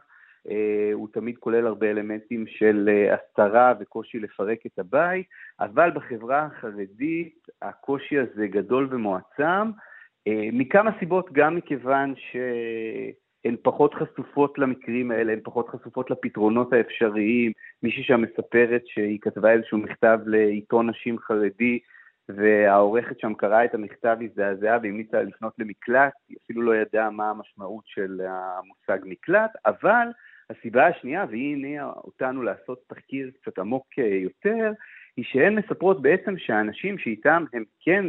אה, הוא תמיד כולל הרבה אלמנטים של הסתרה וקושי לפרק את הבית, אבל בחברה החרדית הקושי הזה גדול ומועצם, מכמה סיבות, גם מכיוון שהן פחות חשופות למקרים האלה, הן פחות חשופות לפתרונות האפשריים. מישהי שם מספרת שהיא כתבה איזשהו מכתב לעיתון נשים חרדי, והעורכת שם קראה את המכתב, הזדעזעה והמליצה לה לפנות למקלט, היא אפילו לא ידעה מה המשמעות של המושג מקלט, אבל הסיבה השנייה, והיא הניעה אותנו לעשות תחקיר קצת עמוק יותר, היא שהן מספרות בעצם שהאנשים שאיתם הם כן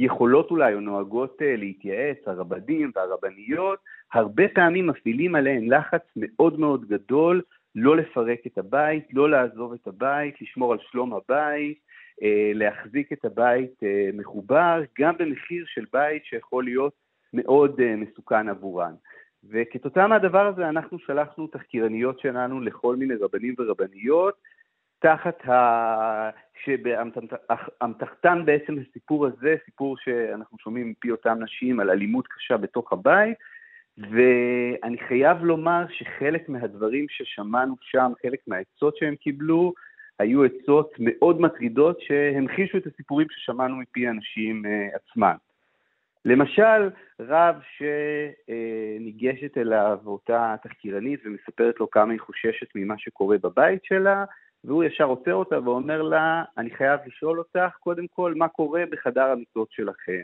יכולות אולי או נוהגות להתייעץ, הרבדים והרבניות, הרבה פעמים מפעילים עליהן לחץ מאוד מאוד גדול לא לפרק את הבית, לא לעזוב את הבית, לשמור על שלום הבית, להחזיק את הבית מחובר, גם במחיר של בית שיכול להיות מאוד מסוכן עבורן. וכתוצאה מהדבר הזה אנחנו שלחנו תחקירניות שלנו לכל מיני רבנים ורבניות, תחת ה... שבאמתחתן בעצם הסיפור הזה, סיפור שאנחנו שומעים מפי אותן נשים על אלימות קשה בתוך הבית, ואני חייב לומר שחלק מהדברים ששמענו שם, חלק מהעצות שהם קיבלו, היו עצות מאוד מטרידות שהמחישו את הסיפורים ששמענו מפי אנשים uh, עצמם. למשל, רב שניגשת אליו אותה תחקירנית ומספרת לו כמה היא חוששת ממה שקורה בבית שלה, והוא ישר עוצר אותה ואומר לה, אני חייב לשאול אותך, קודם כל, מה קורה בחדר המיטות שלכם?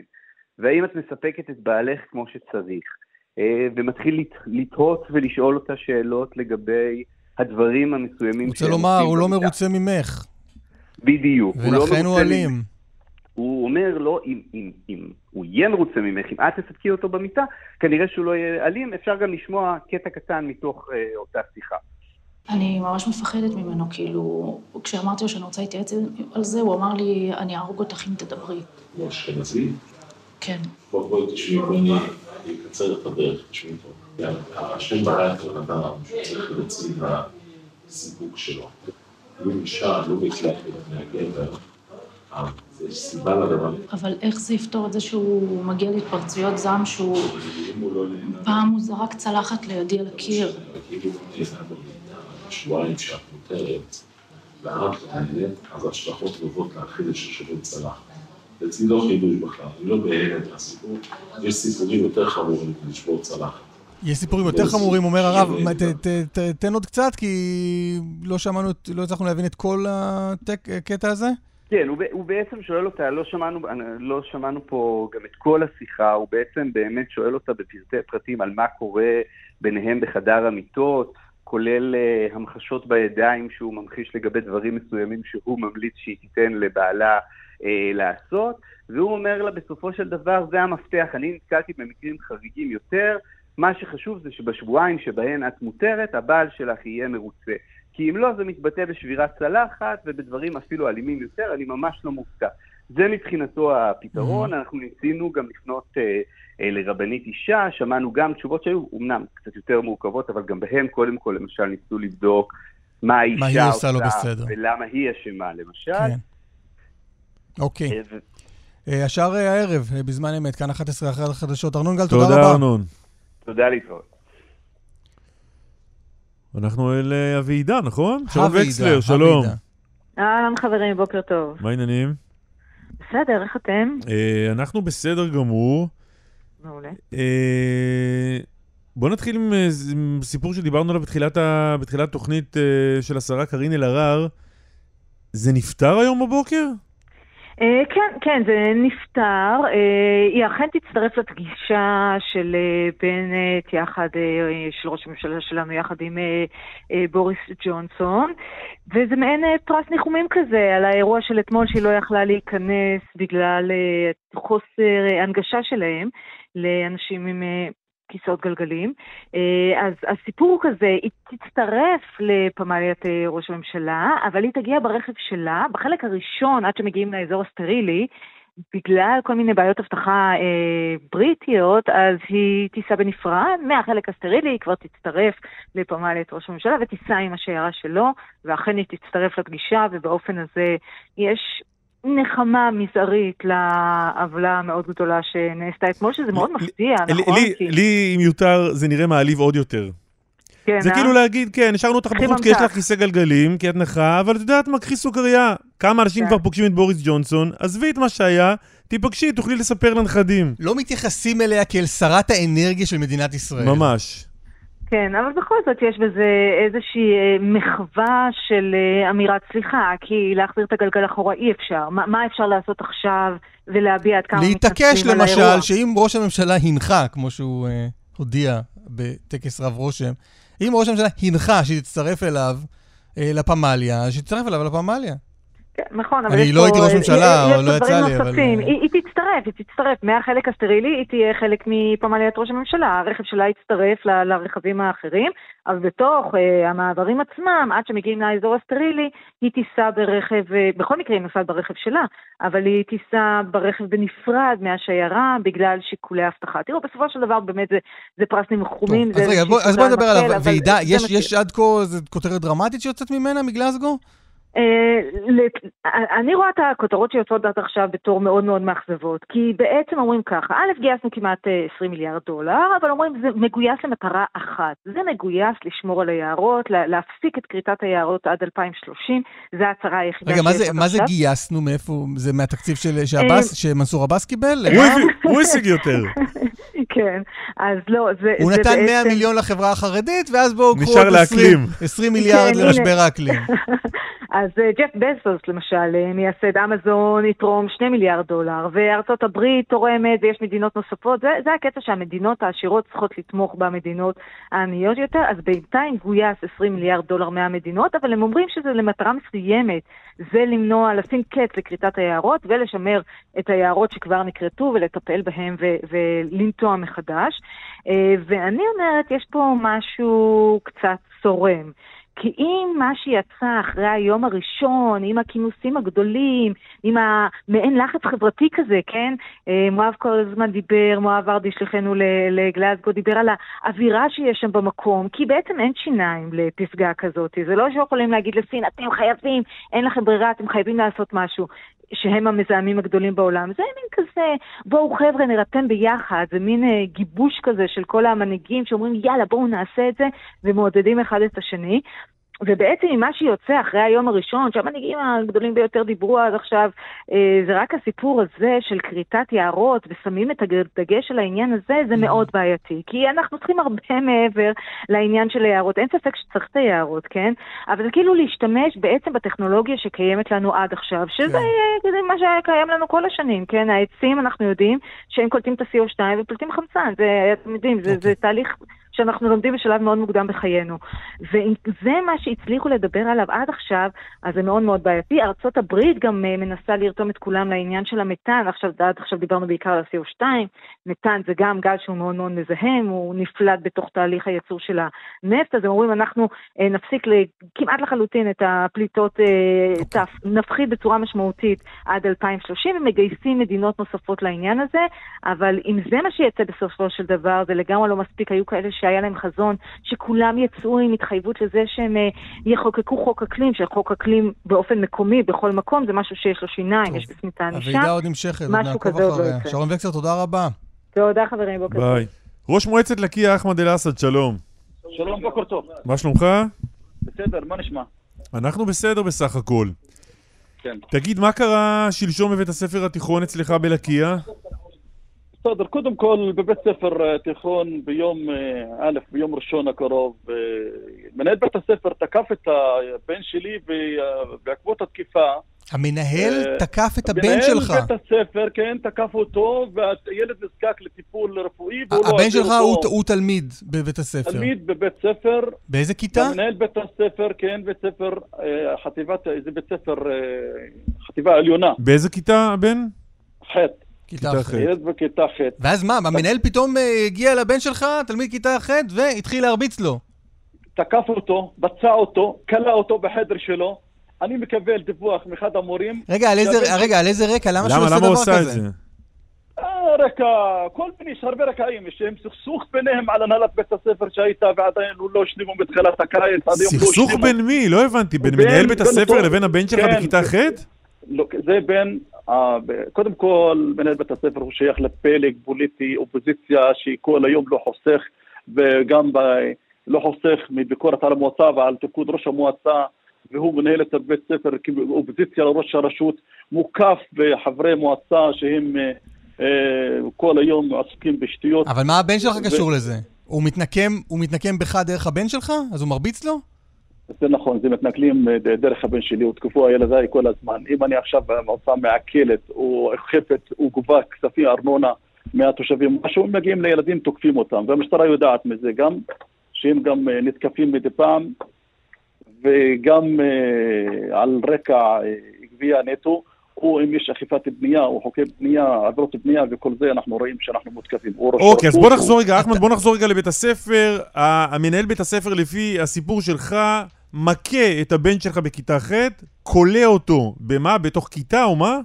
והאם את מספקת את בעלך כמו שצריך? אה, ומתחיל לתהות ולשאול אותה שאלות לגבי הדברים המסוימים רוצה לומר, הוא לא מרוצה ממך. בדיוק. ולכן הוא, לא הוא אלים. הוא אומר לו, אם, אם, אם הוא יהיה מרוצה ממך, אם את תספקי אותו במיטה, כנראה שהוא לא יהיה אלים. אפשר גם לשמוע קטע קטן מתוך אה, אותה שיחה. אני ממש מפחדת ממנו, כאילו, כשאמרתי לו שאני רוצה להתייעץ על זה, הוא אמר לי, אני אהרוג אותך אם תדברי. הוא אשכנזי? כן. בואי בואי תשמעי, בואי אני אקצר את הדרך, תשמעי פה. השם ברא את הבן אדם, שצריך להוציא את הסיפוק שלו. אם אישה לא מקלט בפני הגבר, יש סיבה לדבר. אבל איך זה יפתור את זה שהוא מגיע להתפרצויות זעם שהוא... פעם הוא זרק צלחת לידי על הקיר. שבועיים שאת מותרת, ואת נהנית, אז השלכות טובות להכיל את ששובר צלחת. אצלי לא חידוש בכלל, אני לא בהלם מהסיפור, יש סיפורים יותר חמורים לשבור צלחת. יש סיפורים יותר חמורים, אומר הרב, תן עוד קצת, כי לא שמענו, לא הצלחנו להבין את כל הקטע הזה. כן, הוא, הוא בעצם שואל אותה, לא שמענו, לא שמענו פה גם את כל השיחה, הוא בעצם באמת שואל אותה בפרטי פרטים על מה קורה ביניהם בחדר המיטות, כולל uh, המחשות בידיים שהוא ממחיש לגבי דברים מסוימים שהוא ממליץ שהיא תיתן לבעלה uh, לעשות, והוא אומר לה בסופו של דבר, זה המפתח, אני נתקלתי במקרים חריגים יותר, מה שחשוב זה שבשבועיים שבהן את מותרת, הבעל שלך יהיה מרוצה. כי אם לא, זה מתבטא בשבירת צלחת ובדברים אפילו אלימים יותר, אני ממש לא מופתע. זה מבחינתו הפתרון, mm-hmm. אנחנו ניסינו גם לפנות אה, לרבנית אישה, שמענו גם תשובות שהיו אמנם קצת יותר מורכבות, אבל גם בהן קודם כל למשל ניסו לבדוק מה האישה מה היא עושה לא בסדר. ולמה היא אשמה למשל. כן. אוקיי. אה, ו... אה, השאר אה, הערב, אה, בזמן אמת, כאן 11 אחרי החדשות. ארנון גל, תודה, תודה רבה. תודה, ארנון. תודה להתראות. אנחנו אל אה, אביעידה, נכון? שלום וקסלר, שלום. אהלן חברים, בוקר טוב. מה העניינים? בסדר, איך אתם? אה, אנחנו בסדר גמור. מעולה. אה, בוא נתחיל עם, עם סיפור שדיברנו עליו בתחילת, בתחילת תוכנית של השרה קארין אלהרר. זה נפתר היום בבוקר? אה, כן, כן, זה נפתר. אה, היא אכן תצטרף לפגישה של אה, בנט יחד, של ראש הממשלה שלנו יחד עם בוריס ג'ונסון, וזה מעין פרס ניחומים כזה על האירוע של אתמול שהיא לא יכלה להיכנס בגלל חוסר הנגשה שלהם לאנשים עם כיסאות גלגלים. אה, אז הסיפור הוא כזה, היא תצטרף לפמליית אה, ראש הממשלה, אבל היא תגיע ברכב שלה, בחלק הראשון, עד שמגיעים לאזור הסטרילי, בגלל כל מיני בעיות אבטחה אה, בריטיות, אז היא תיסע בנפרד, מהחלק הסטרילי היא כבר תצטרף לפמליית ראש הממשלה ותיסע עם השיירה שלו, ואכן היא תצטרף לפגישה, ובאופן הזה יש נחמה מזערית לעוולה המאוד גדולה שנעשתה אתמול, שזה מאוד מפתיע, נכון? לי, אם יותר, זה נראה מעליב עוד יותר. כן, זה אה? כאילו להגיד, כן, השארנו אותך בחוץ כי יש לך כיסא גלגלים, כי את נכה, אבל את יודעת מה, קחי סוכריה. כמה אנשים כן. כבר פוגשים את בוריס ג'ונסון, עזבי את מה שהיה, תיפגשי, תוכלי לספר לנכדים. לא מתייחסים אליה כאל שרת האנרגיה של מדינת ישראל. ממש. כן, אבל בכל זאת יש בזה איזושהי אה, מחווה של אה, אמירת סליחה, כי להחזיר את הגלגל אחורה אי אפשר. מה, מה אפשר לעשות עכשיו ולהביע עד כמה להתעקש למשל, שאם ראש הממשלה הנחה, כמו שהוא uh, הודיע בטקס רב רושם, אם ראש הממשלה הנחה שתצטרף אליו uh, לפמליה, שתצטרף אליו לפמליה. כן, נכון, אבל יש פה... אני לא הייתי ראש ממשלה, או לא יצא לי, אבל... היא תצטרף, היא תצטרף. מהחלק הסטרילי היא תהיה חלק מפמליית ראש הממשלה. הרכב שלה יצטרף לרכבים האחרים, אז בתוך uh, המעברים עצמם, עד שמגיעים לאזור הסטרילי, היא תיסע ברכב, בכל מקרה היא נוסעת ברכב שלה, אבל היא תיסע ברכב בנפרד מהשיירה בגלל שיקולי אבטחה. תראו, בסופו של דבר באמת זה, פרס ניחומים. אז רגע, אז בוא נדבר על הוועידה. יש, עד כה כותרת דרמטית שיוצאת ממנה, מגלסגו? אה, אני רואה את הכותרות שיוצאות עד עכשיו בתור מאוד מאוד מאכזבות, כי בעצם אומרים ככה, א', גייסנו כמעט אה, 20 מיליארד דולר, אבל אומרים זה מגויס למטרה אחת, זה מגויס לשמור על היערות, לה- להפסיק את כריתת היערות עד 2030, זה ההצהרה היחידה רגע, מה זה- שיש עד מה זה. גייסנו? מאיפה? זה מהתקציב של- שעבאס- שמנסור עבאס קיבל? הוא השיג יותר. *laughs* כן, אז לא, זה, הוא נתן 100 בעצם... מיליון לחברה החרדית, ואז בואו קחו עוד 20 לאקלים. 20 מיליארד כן, למשבר. האקלים. *laughs* אז אה, ג'ף בזוס למשל, אה, מייסד אמזון, יתרום 2 מיליארד דולר, וארצות הברית תורמת, ויש מדינות נוספות. זה, זה הקטע שהמדינות העשירות צריכות לתמוך במדינות העניות יותר, אז בינתיים גויס 20 מיליארד דולר מהמדינות, אבל הם אומרים שזה למטרה מסוימת. זה למנוע, לשים קץ לכריתת היערות ולשמר את היערות שכבר נכרתו ולטפל בהם ו- ולנטוע מחדש. אה, ואני אומרת, יש פה משהו קצת צורם. כי אם מה שיצא אחרי היום הראשון, עם הכינוסים הגדולים, עם המעין לחץ חברתי כזה, כן? אה, מואב כל הזמן דיבר, מואב ארדי שליחנו לגלזגו, דיבר על האווירה שיש שם במקום, כי בעצם אין שיניים לפסגה כזאת. זה לא שיכולים להגיד לסין, אתם חייבים, אין לכם ברירה, אתם חייבים לעשות משהו. שהם המזהמים הגדולים בעולם. זה מין כזה, בואו חבר'ה נירתם ביחד, זה מין אה, גיבוש כזה של כל המנהיגים שאומרים יאללה בואו נעשה את זה, ומעודדים אחד את השני. ובעצם ממה שיוצא אחרי היום הראשון, שהמנהיגים הגדולים ביותר דיברו עד עכשיו, אה, זה רק הסיפור הזה של כריתת יערות ושמים את הדגש על העניין הזה, זה מאוד בעייתי. כי אנחנו צריכים הרבה מעבר לעניין של היערות. אין ספק שצריך את היערות, כן? אבל זה כאילו להשתמש בעצם בטכנולוגיה שקיימת לנו עד עכשיו, שזה זה מה שהיה קיים לנו כל השנים, כן? העצים, אנחנו יודעים שהם קולטים את ה-CO2 ופולטים חמצן. זה, אתם יודעים, זה, זה תהליך... שאנחנו לומדים בשלב מאוד מוקדם בחיינו. ואם זה מה שהצליחו לדבר עליו עד עכשיו, אז זה מאוד מאוד בעייתי. ארצות הברית גם uh, מנסה לרתום את כולם לעניין של המתאן, עכשיו, עד עכשיו דיברנו בעיקר על CO2, מתאן זה גם גז שהוא מאוד מאוד מזהם, הוא נפלט בתוך תהליך הייצור של הנפט, אז הם אומרים אנחנו uh, נפסיק כמעט לחלוטין את הפליטות, תף, נפחית בצורה משמעותית עד 2030, ומגייסים מדינות נוספות לעניין הזה, אבל אם זה מה שיצא בסופו של דבר, זה לגמרי לא מספיק, היו כאלה ש... שהיה להם חזון, שכולם יצאו עם התחייבות לזה שהם אה, יחוקקו חוק אקלים, שחוק אקלים באופן מקומי בכל מקום, זה משהו שיש לו שיניים, יש בפנים את הענישה. הוועידה עוד נמשכת, עוד משהו נעקוב לא אחריה. יוצא. שרון וקסר, תודה רבה. תודה חברים, בוקר טוב. ביי. ראש מועצת לקיה אחמד אל-אסד, שלום. שלום, בוקר טוב. מה שלומך? בסדר, מה נשמע? אנחנו בסדר בסך הכל. כן. תגיד, מה קרה שלשום בבית הספר התיכון אצלך בלקיה? בסדר, קודם כל בבית ספר אה, תיכון ביום אה, א', ביום ראשון הקרוב, אה, מנהל בית הספר תקף את הבן שלי בעקבות התקיפה. המנהל תקף את הבן שלך. מנהל בית הספר, כן, תקף אותו, והילד נזקק לטיפול רפואי. והוא לא הבן שלך. הוא- הוא תלמיד בבית הספר. תלמיד בבית ספר. באיזה כיתה? מנהל בית הספר, כן, בית ספר, חטיבת, זה בית ספר, חטיבה עליונה, באיזה כיתה הבן? ח'. כיתה ח'. ילד בכיתה ח'. ואז מה, המנהל פתאום אה, הגיע לבן שלך, תלמיד כיתה ח', והתחיל להרביץ לו. תקף אותו, בצע אותו, כלא אותו בחדר שלו. אני מקבל דיווח מאחד המורים. רגע, על איזה, שהבן- רגע, על איזה רקע? למה שהוא למה, עושה למה דבר הוא עשה את כזה? זה? אה, רקע, כל מיני, יש הרבה רקעים, יש להם סכסוך ביניהם על הנהלת בית הספר שהייתה ועדיין הוא לא השלימו בתחילת הקיץ, לא סכסוך השלימו. בין מי? לא הבנתי. בין מנהל בית הספר לבין הבן שלך כן. בכיתה ח'? לא, זה בין, אה, קודם כל, מנהל בית הספר הוא שייך לפלג פוליטי, אופוזיציה, שכל היום לא חוסך, וגם ב, לא חוסך מביקורת על המועצה ועל תפקוד ראש המועצה, והוא מנהל את בית הספר כאופוזיציה לראש הרשות, מוקף בחברי מועצה שהם אה, אה, כל היום עסוקים בשטויות. אבל מה הבן שלך ו- קשור לזה? הוא מתנקם, הוא מתנקם בך דרך הבן שלך? אז הוא מרביץ לו? זה נכון, זה מתנכלים אה, דרך הבן שלי, הותקפו הילדיי כל הזמן. אם אני עכשיו המועצה מעקלת או אוכפת או גובה כספים ארנונה מהתושבים, משהו, הם מגיעים לילדים, תוקפים אותם. והמשטרה יודעת מזה גם, שהם גם אה, נתקפים מדי פעם, וגם אה, על רקע אה, גבייה נטו, או אם יש אכיפת בנייה או חוקי בנייה, עבירות בנייה וכל זה, אנחנו רואים שאנחנו מותקפים. אוקיי, אז בוא נחזור רגע, אחמד, בוא נחזור רגע לבית הספר. המנהל בית הספר, לפי הסיפור שלך, מכה את הבן שלך בכיתה ח', כולא אותו. במה? בתוך כיתה או מה?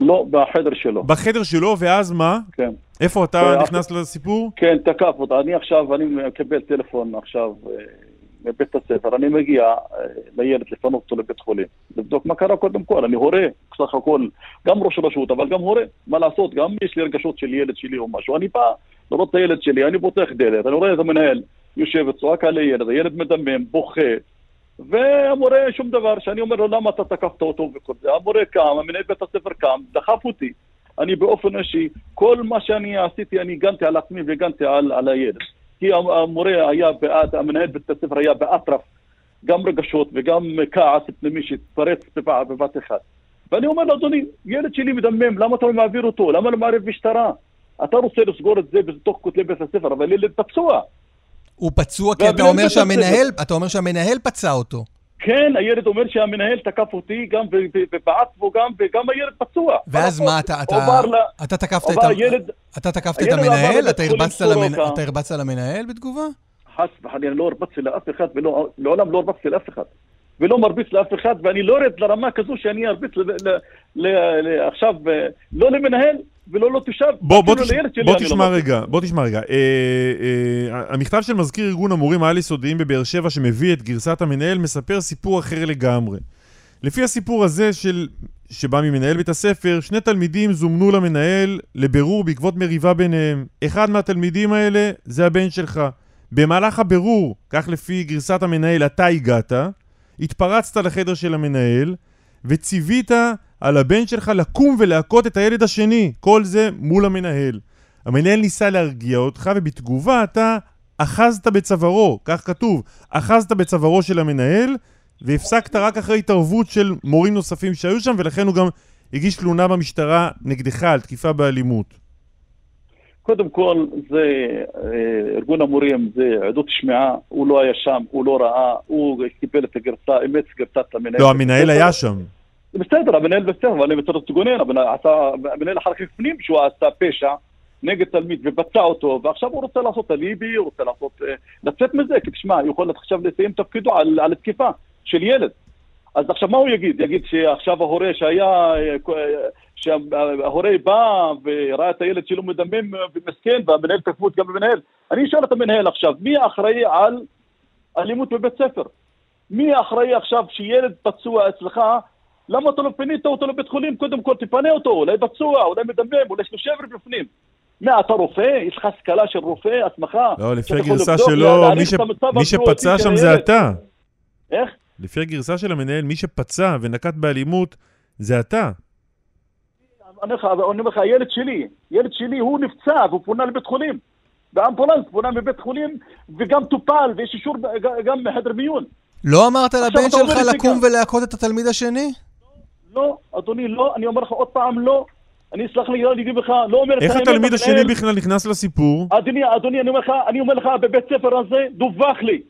לא, בחדר שלו. בחדר שלו, ואז מה? כן. איפה אתה אה, נכנס לסיפור? כן, תקף אותה. אני עכשיו, אני מקבל טלפון עכשיו אה, מבית הספר, אני מגיע אה, לילד לפנות אותו לבית חולים, לבדוק מה קרה קודם כל, אני הורה, בסך הכל, גם ראש רשות, אבל גם הורה, מה לעשות, גם יש לי רגשות של ילד שלי או משהו, אני בא לראות את הילד שלי, אני פותח דלת, אני רואה את המנהל יושב וצועק על הילד, הילד מדמם, בוכה, והמורה שום דבר, שאני אומר לו למה אתה תקפת אותו וכל זה, המורה קם, המנהל בית הספר קם, דחף אותי, אני באופן אישי, כל מה שאני עשיתי, אני הגנתי על עצמי והגנתי על, על הילד. כי המורה היה, באת, המנהל בית הספר היה באטרף, גם רגשות וגם כעס פנימי שהתפרץ בבת אחת. ואני אומר לו, אדוני, ילד שלי מדמם, למה אתה לא מעביר אותו? למה לא מערב משטרה? אתה רוצה לסגור את זה בתוך כותלי בית הספר, אבל ילד פצוע. הוא פצוע כי אתה אומר שהמנהל, אתה אומר שהמנהל פצע אותו. כן, הילד אומר שהמנהל תקף אותי גם ובעט בו גם, וגם הילד פצוע. ואז מה, אתה, אתה, אתה תקפת את, הילד, אתה תקפת את המנהל? אתה הרבצת למנהל בתגובה? חס וחלילה, לא הרבצתי לאף אחד, ולעולם לא הרבצתי לאף אחד. ולא מרביץ לאף אחד, ואני לא ארד לרמה כזו שאני ארביץ עכשיו, לא למנהל ולא לתושב, בוא, בוא, תש... בוא לא תשמע לא רגע, בוא תשמע רגע. אה, אה, המכתב של מזכיר ארגון המורים העל-יסודיים בבאר שבע שמביא את גרסת המנהל מספר סיפור אחר לגמרי. לפי הסיפור הזה של... שבא ממנהל בית הספר, שני תלמידים זומנו למנהל לבירור בעקבות מריבה ביניהם. אחד מהתלמידים האלה זה הבן שלך. במהלך הבירור, כך לפי גרסת המנהל, אתה הגעת, התפרצת לחדר של המנהל, וציווית על הבן שלך לקום ולהכות את הילד השני. כל זה מול המנהל. המנהל ניסה להרגיע אותך, ובתגובה אתה אחזת בצווארו, כך כתוב, אחזת בצווארו של המנהל, והפסקת רק אחרי התערבות של מורים נוספים שהיו שם, ולכן הוא גם הגיש תלונה במשטרה נגדך על תקיפה באלימות. קודם כל, זה אה, ארגון המורים, זה עדות שמיעה, הוא לא היה שם, הוא לא ראה, הוא קיבל את הגרסה, אימץ גרסת המנהל. לא, המנהל היה שם. בסדר, המנהל בסדר, אבל אני מצטט תגונן, המנהל אחר כך הפנים שהוא עשה פשע נגד תלמיד ופצע אותו, ועכשיו הוא רוצה לעשות אליבי, הוא רוצה לעשות, אה, לצאת מזה, כי תשמע, הוא יכול עכשיו לסיים תפקידו על, על תקיפה של ילד. אז עכשיו מה הוא יגיד? יגיד שעכשיו ההורה שהיה, אה, שההורה בא וראה את הילד שלו מדמם ומסכן, והמנהל תקפו גם במנהל. אני אשאל את המנהל עכשיו, מי אחראי על אלימות בבית ספר? מי אחראי עכשיו שילד פצוע אצלך למה אתה לא פינית אותו לבית חולים? קודם כל תפנה אותו, אולי פצוע, אולי מדמם, אולי יש לו שבר בפנים. מה, אתה רופא? יש לך השכלה של רופא, הסמכה? לא, לפי הגרסה שלו, מי, ש... מי שפצע שם זה אתה. איך? לפי הגרסה של המנהל, מי שפצע ונקט באלימות זה אתה. אני אומר לך, הילד שלי, ילד שלי, הוא נפצע והוא פונה לבית חולים. באמבולנס פונה מבית חולים וגם טופל ויש אישור גם מחדר מיון. לא אמרת לבן שלך לקום ולהכות את התלמיד השני? לא, אדוני, לא, אני אומר לך עוד פעם, לא. אני אסלח לי, אני אגיד לך, לא אומר את האמת. איך התלמיד השני בכלל נכנס לסיפור? אדוני, אדוני, אני אומר לך, אני אומר לך, בבית ספר הזה דווח לי,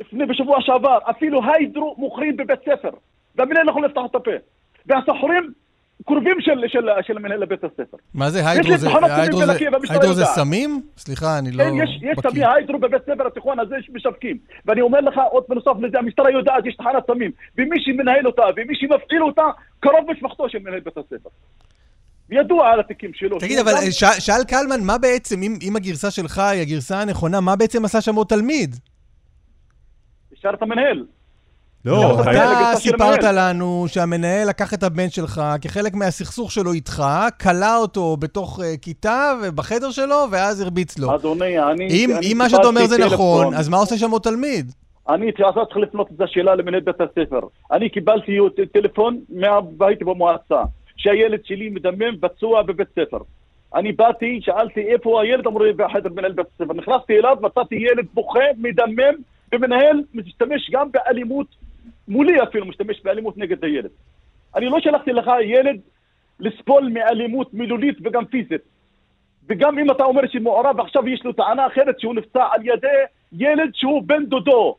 לפני, בשבוע שעבר, אפילו היידרו מוכרים בבית ספר, לא יכול לפתח את הפה. והסוחרים קרובים של, של, של מנהל בית הספר. מה זה היידרו? זה, היידרו, זה, היידרו זה סמים? סליחה, אני לא כן, יש, יש סמים, היידרו בבית ספר התיכון הזה משווקים. ואני אומר לך, עוד בנוסף לזה, המשטרה יודעת, יש תחנת סמים. ומי שמנהל אותה, ומי שמפעיל אותה, קרוב משפחתו של מנהל בית הספר. ידוע על התיקים שלו. תגיד, אבל גם... ש... שאל קלמן, מה בעצם, אם, אם הגרסה שלך היא הגרסה הנכונה, מה בעצם עשה שם עוד תלמיד? ישר את המנהל. לא, אתה סיפרת לנו שהמנהל לקח את הבן שלך כחלק מהסכסוך שלו איתך, כלא אותו בתוך uh, כיתה ובחדר שלו, ואז הרביץ לו. אדוני, אני... אם, אני אם מה שאתה אומר זה נכון, אז מה עושה שם עוד תלמיד? אני צריך לפנות את השאלה למנהל בית הספר. אני קיבלתי טלפון מהבית במועצה, שהילד שלי מדמם פצוע בבית ספר. אני באתי, שאלתי איפה הילד, אמרו לי בחדר מנהל בית הספר. נכנסתי אליו, מצאתי ילד בוכה, מדמם, ומנהל משתמש גם באלימות מולי אפילו משתמש באלימות נגד הילד. אני לא שלחתי לך ילד לסבול מאלימות מילולית וגם פיזית. וגם אם אתה אומר שמעורב עכשיו יש לו טענה אחרת שהוא נפצע על ידי ילד שהוא בן דודו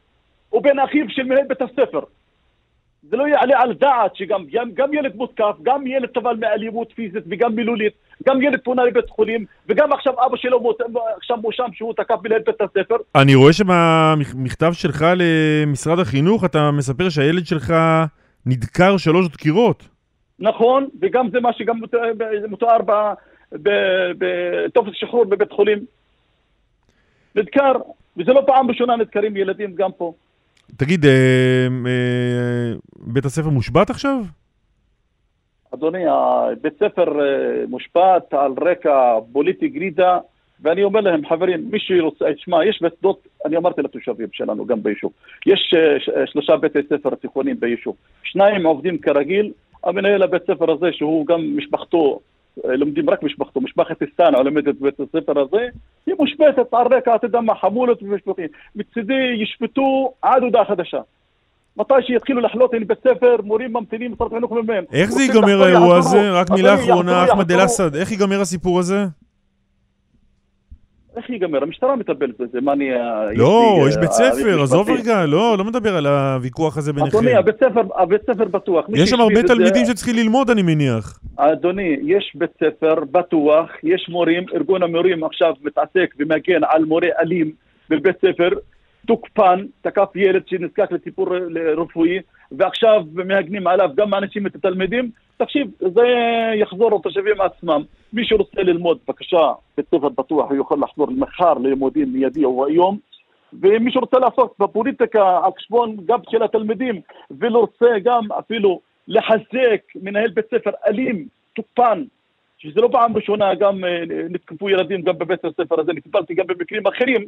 או בן אחיו של מנהל בית הספר. זה לא יעלה על דעת שגם גם, גם ילד מותקף, גם ילד סבל מאלימות פיזית וגם מילולית, גם ילד פונה לבית חולים, וגם עכשיו אבא שלו עכשיו מואשם שהוא תקף מנהל בית הספר. אני רואה שבמכתב שלך למשרד החינוך אתה מספר שהילד שלך נדקר שלוש דקירות. נכון, וגם זה מה שגם מתואר בטופס שחרור בבית חולים. נדקר, וזה לא פעם ראשונה נדקרים ילדים גם פה. תגיד, אה, אה, בית הספר מושבת עכשיו? אדוני, בית ספר אה, מושפט על רקע פוליטי גרידא, ואני אומר להם, חברים, מי שרוצה, תשמע, יש בשדות, אני אמרתי לתושבים שלנו, גם ביישוב, יש אה, אה, שלושה בתי ספר תיכוניים ביישוב, שניים עובדים כרגיל, המנהל הבית ספר הזה, שהוא גם משפחתו, לומדים רק משפחתו, משפחת סטאנה לומדת בבית הספר הזה, היא מושבתת על רקע, אתה יודע מה, חמולות ומשפטים. מצידי ישפטו עד הודעה חדשה. מתי שיתחילו לחלות עם בית ספר, מורים ממתינים, משרד החינוך מממן. איך זה ייגמר האירוע. הזה? רק מילה אחרונה, אחמד. אל-אסד, איך ייגמר הסיפור הזה? איך ייגמר? המשטרה מטפלת בזה, מה אני... לא, יש אה, בית הליך ספר, עזוב. רגע, לא, לא מדבר על הוויכוח הזה ביניכם. אדוני, הבית ספר, הבית ספר בטוח. יש שם הרבה תלמידים שצריכים ללמוד, אני מניח. אדוני, יש בית ספר בטוח, יש מורים, ארגון המורים עכשיו מתעסק ומגן על מורה אלים בבית ספר, תוקפן, תקף ילד שנזקק לטיפול רפואי, ועכשיו מהגנים עליו גם מענישים את התלמידים. תקשיב, זה יחזור לתושבים עצמם. מי שרוצה ללמוד, בבקשה, בית ספר בטוח, הוא יכול לחזור מחר ללימודים מיידי או היום. ומי שרוצה לעסוק בפוליטיקה על חשבון גם של התלמידים, ורוצה גם אפילו לחזק מנהל בית ספר אלים, תוקפן, שזה לא פעם ראשונה גם אה, נתקפו ילדים גם בבית הספר הזה, נטפלתי גם במקרים אחרים,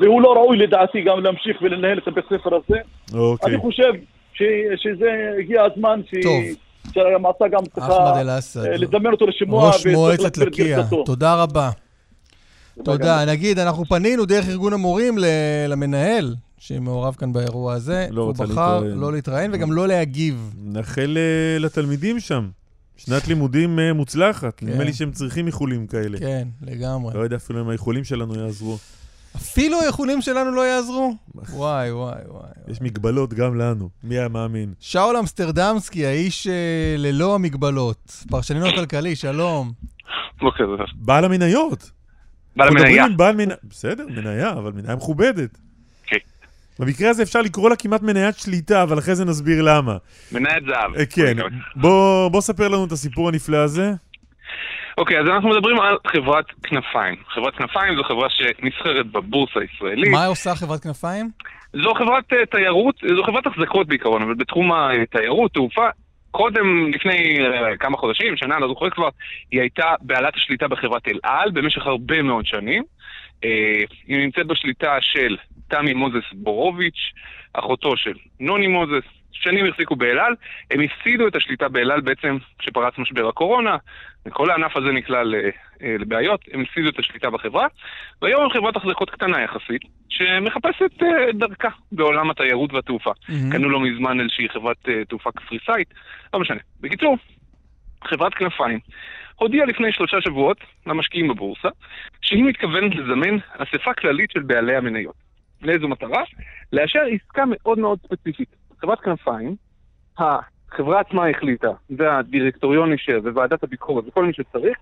והוא לא ראוי לדעתי גם להמשיך ולנהל את הבית הספר הזה. אוקיי. אני חושב ש, שזה הגיע הזמן ש... טוב. שהמועצה גם צריכה אחמד אל-אסד. אה, לזמן אותו לשימוע. ראש מועצת לקיה. תודה רבה. תודה. גם. נגיד, אנחנו פנינו דרך ארגון המורים ל- למנהל, שמעורב כאן באירוע הזה. לא הוא בחר להתראיין. לא להתראיין וגם לא להגיב. נאחל אה, לתלמידים שם. שנת לימודים אה, מוצלחת. כן. נדמה לי שהם צריכים איחולים כאלה. כן, לגמרי. לא יודע אפילו אם האיחולים שלנו יעזרו. אפילו האיחולים שלנו לא יעזרו? וואי, וואי, וואי. יש מגבלות גם לנו. מי היה מאמין? שאול אמסטרדמסקי, האיש אה, ללא המגבלות. פרשנינו הכלכלי, שלום. בוקר טוב. בעל המניות. בעל המניה. בעל מניה. בסדר, מניה, אבל מניה מכובדת. כן. במקרה הזה אפשר לקרוא לה כמעט מניית שליטה, אבל אחרי זה נסביר למה. מניית זהב. אה, כן. בוא בוא ספר לנו את הסיפור הנפלא הזה. אוקיי, אז אנחנו מדברים על חברת כנפיים. חברת כנפיים זו חברה שנסחרת בבורסה הישראלית. מה עושה חברת כנפיים? זו חברת אה, תיירות, זו חברת החזקות בעיקרון, אבל בתחום התיירות, תעופה, קודם, לפני אה, כמה חודשים, שנה, לא זוכר כבר, היא הייתה בעלת השליטה בחברת אל על במשך הרבה מאוד שנים. אה, היא נמצאת בשליטה של תמי מוזס בורוביץ', אחותו של נוני מוזס, שנים החזיקו באל על, הם הפסידו את השליטה באל על בעצם כשפרץ משבר הקורונה, וכל הענף הזה נקלע אה, לבעיות, הם הפסידו את השליטה בחברה, והיום הם חברת החזקות קטנה יחסית, שמחפשת אה, דרכה בעולם התיירות והתעופה. מהמם. קנו לא מזמן איזושהי חברת אה, תעופה קפריסאית, לא משנה. בקיצור, חברת כנפיים הודיעה לפני שלושה שבועות למשקיעים בבורסה שהיא מתכוונת לזמן אספה כללית של בעלי המניות. לאיזו מטרה? לאשר עסקה מאוד מאוד ספציפית. חברת כנפיים, החברה עצמה החליטה, והדירקטוריון אישר, וועדת הביקורת, וכל מי שצריך,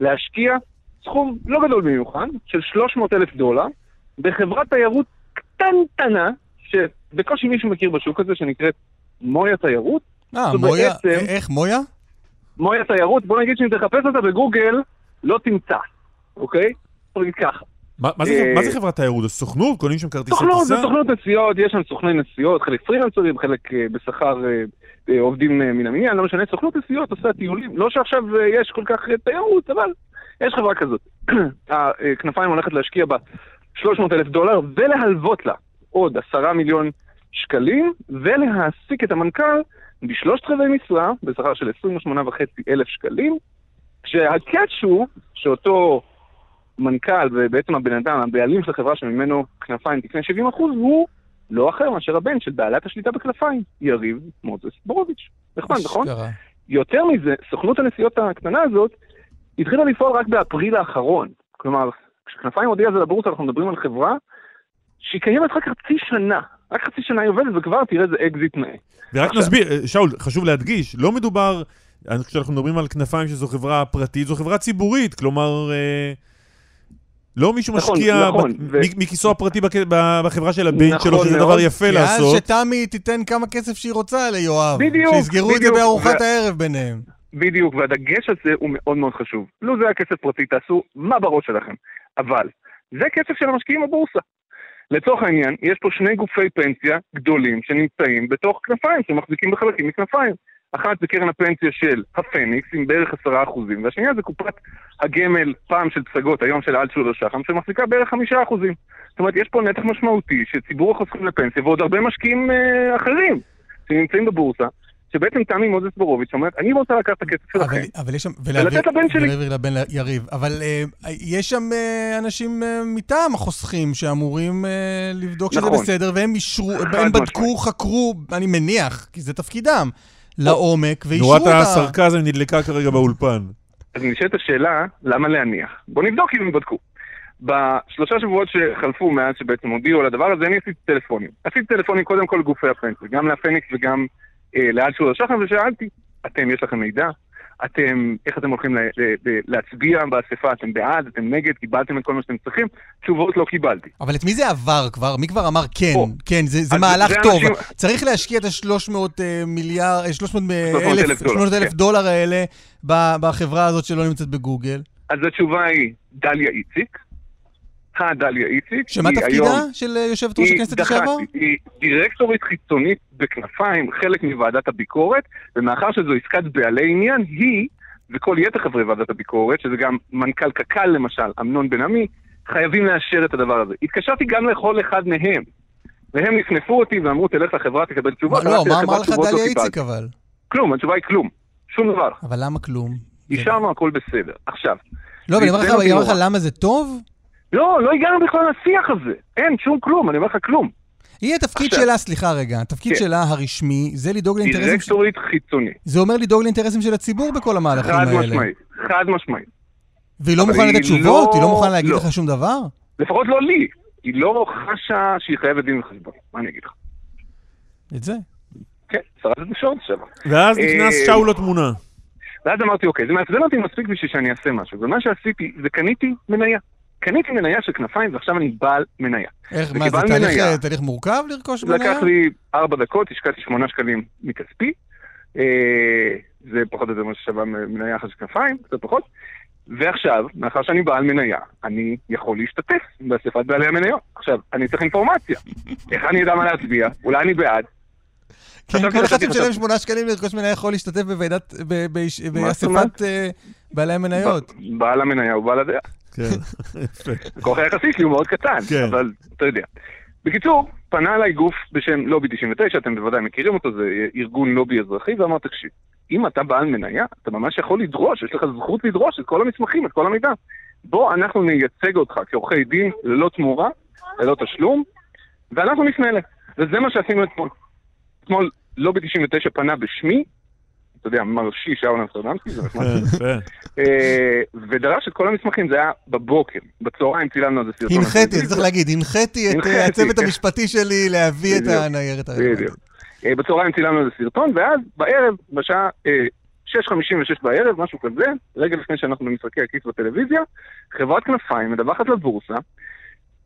להשקיע סכום לא גדול במיוחד, של 300 אלף דולר, בחברת תיירות קטנטנה, שבקושי מישהו מכיר בשוק הזה, שנקראת מויה תיירות. אה, מויה, בעצם- איך, מויה? מויה תיירות, בוא נגיד שאם תחפש אותה בגוגל, לא תמצא, אוקיי? בוא נגיד ככה. מה מה זה אה, מה זה חברת תיירות? זו סוכנות? קונים שם כרטיסי סוכנות, טיסה? זה סוכנות נסיעות, יש שם סוכני נסיעות, חלק פרילנסרים, חלק אה, בשכר אה, אה, עובדים אה, מן המניין, לא משנה, סוכנות נסיעות עושה טיולים. לא שעכשיו אה, יש כל כך אה, תיירות, אבל יש חברה כזאת. *clears throat* הכנפיים הולכת להשקיע בה 300 אלף דולר ולהלוות לה עוד 10 מיליון שקלים, ולהעסיק את המנכ"ל בשלושת רבעי משרה, בשכר של 28.5 אלף שקלים, כשהקאץ' הוא שאותו מנכ"ל ובעצם הבן אדם, הבעלים של החברה שממנו כנפיים תקנה 70 אחוז, הוא לא אחר מאשר הבן של בעלת השליטה בכנפיים, יריב מוזס בורוביץ'. נחמד, נכון? אשכרה. יותר מזה, סוכנות הנסיעות הקטנה הזאת התחילה לפעול רק באפריל האחרון. כלומר, כשכנפיים הודיעה זה לבורסה, אנחנו מדברים על חברה שהיא קיימת רק חצי שנה. רק חצי שנה היא עובדת, וכבר תראה איזה אקזיט נאה. ורק עכשיו- נסביר, אה, שאול, חשוב להדגיש, לא מדובר, כשאנחנו מדברים על כנפיים שזו חברה פרטית, זו חברה ציבורית, כלומר, אה, לא מישהו נכון, משקיע נכון, ב- ו- מכיסו הפרטי בק- בחברה של הבן נכון שלו, שזה מאוד. דבר יפה כי אז לעשות. שתמי תיתן כמה כסף שהיא רוצה ליואב. בדיוק, שיסגרו את זה בדיוק. בארוחת ו- הערב ביניהם. בדיוק, והדגש הזה הוא מאוד מאוד חשוב. לו זה היה כסף פרטי, תעשו מה בראש שלכם. אבל, זה כסף של המשקיעים בבורסה. לצורך העניין, יש פה שני גופי פנסיה גדולים שנמצאים בתוך כנפיים, שמחזיקים בחלקים מכנפיים. אחת זה קרן הפנסיה של הפניקס עם בערך עשרה אחוזים, והשנייה זה קופת הגמל, פעם של פסגות, היום של אלטשולר שחם, שמחזיקה בערך חמישה אחוזים. זאת אומרת, יש פה נתח משמעותי של ציבור החוסכים לפנסיה ועוד הרבה משקיעים אה, אחרים שנמצאים בבורסה, שבעצם תמי מוזס בורוביץ' אומרת, אני רוצה לקחת את הכסף שלכם, אבל, אבל יש שם... ולתת לבן שלי. ולהעביר לבן יריב. אבל אה, יש שם אה, אנשים אה, מטעם החוסכים שאמורים אה, לבדוק שזה נכון. בסדר, והם אישרו, הם בדקו, משמעית. חקרו, אני מניח, כי זה תפקידם, לעומק, ואישרו נורת אותה. הסרקזם נדלקה כרגע באולפן. אז נשאלת השאלה, למה להניח? בוא נבדוק אם הם בדקו. בשלושה שבועות שחלפו מאז שבעצם הודיעו על הדבר הזה, אני עשיתי טלפונים. עשיתי טלפונים קודם כל לגופי הפנסיה, גם לפניקס וגם אה, לאלשולר שחם, ושאלתי, אתם, יש לכם מידע? אתם, איך אתם הולכים ל- ל- ל- להצביע באספה? אתם בעד? אתם נגד? קיבלתם את כל מה שאתם צריכים? תשובות לא קיבלתי. אבל את מי זה עבר כבר? מי כבר אמר כן, כן, זה, זה מהלך זה טוב. אנשים- צריך להשקיע את ה-300 מיליארד, אה, 300 300,000 אלף, דולר, 300 אלף כן. דולר האלה בחברה הזאת שלא נמצאת בגוגל. אז התשובה היא דליה איציק. הדליה איציק. שמה תפקידה היום- של אה, יושבת ראש הכנסת דח"צית, לשעבר? היא דירקטורית חיצונית בכנפיים, חלק מוועדת הביקורת, ומאחר שזו עסקת בעלי עניין, היא וכל יתר חברי ועדת הביקורת, שזה גם מנכ"ל קק"ל למשל, אמנון בן עמי, חייבים לאשר את הדבר הזה. התקשרתי גם לכל אחד מהם, והם נפנפו אותי ואמרו, תלך לחברה, תקבל תשובות. לא, מה אמר לך לא דליה. איציק אבל? כלום, התשובה היא כלום. שום דבר. אבל למה כלום? אישרנו הכל בסדר. עכשיו. לא, אבל אני אומר לך. למה זה טוב? לא, לא הגענו בכלל לשיח הזה. אין, שום כלום, אני אומר לך כלום. היא התפקיד עכשיו. שלה, סליחה רגע, התפקיד כן. שלה הרשמי זה לדאוג לאינטרסים... דירקטורית חיצונית. זה אומר לדאוג לאינטרסים של הציבור בכל המהלכים חד האלה. משמעית, חד משמעית. והיא לא מוכנה לתת תשובות? לא- היא לא מוכנה להגיד לא. לך שום דבר? לפחות לא לי. היא לא חשה שהיא חייבת דין וחשבון. מה אני אגיד לך? את זה. כן, שרת התקשורת עכשיו. ואז נכנס אה, שאול לתמונה. ואז אמרתי, אוקיי, זה מעצבן אותי מספיק בשביל שאני אעשה משהו. ומה שעשיתי, זה קניתי מניה. קניתי מניה של כנפיים, ועכשיו אני בעל מניה. איך, מה, זה תהליך, מניה- אה, תהליך מורכב לרכוש מניה? לקח לי ארבע דקות, השקעתי שמונה שקלים מכספי. אה, זה פחות או יותר מה ששווה מניה אחת של כנפיים, קצת פחות. ועכשיו, מאחר שאני בעל מניה, אני יכול להשתתף באספת בעלי המניות. עכשיו, אני צריך אינפורמציה. *laughs* איך אני אדע מה להצביע? אולי אני בעד. כן, כל אחד שמשלם חשבתי. שמונה שקלים לרכוש מניה יכול להשתתף בוועידת? באספת אה, בעלי המניות. בעל המניה הוא בעל הדעה. כן, יפה. הכוח היחסי שלי הוא מאוד קטן, כן. אבל אתה יודע. בקיצור, פנה אליי גוף בשם לובי 99, אתם בוודאי מכירים אותו, זה ארגון לובי אזרחי, ואמר, תקשיב, אם אתה בעל מניה, אתה ממש יכול לדרוש, יש לך זכות לדרוש את כל המסמכים, את כל המידע. בוא, אנחנו נייצג אותך כעורכי דין, ללא תמורה, ללא תשלום, ואנחנו נפנה אליך. וזה מה שעשינו אתמול. אתמול לובי 99 פנה בשמי, אתה יודע, מרשי שאול אמסטרדמסקי, זה נחמד. כן, יפה. אה, ודרש את כל המסמכים, זה היה בבוקר. בצהריים צילמנו על זה סרטון. הנחיתי, צריך להגיד, הנחיתי את אה, הצוות כן. המשפטי שלי להביא את. הניירת הרלוונטית. בדיוק. אה, בצהריים צילמנו איזה סרטון, ואז בערב, בשעה אה, 6.56 בערב, משהו כזה, רגע לפני שאנחנו במשחקי הכיס בטלוויזיה, חברת כנפיים מדווחת לבורסה,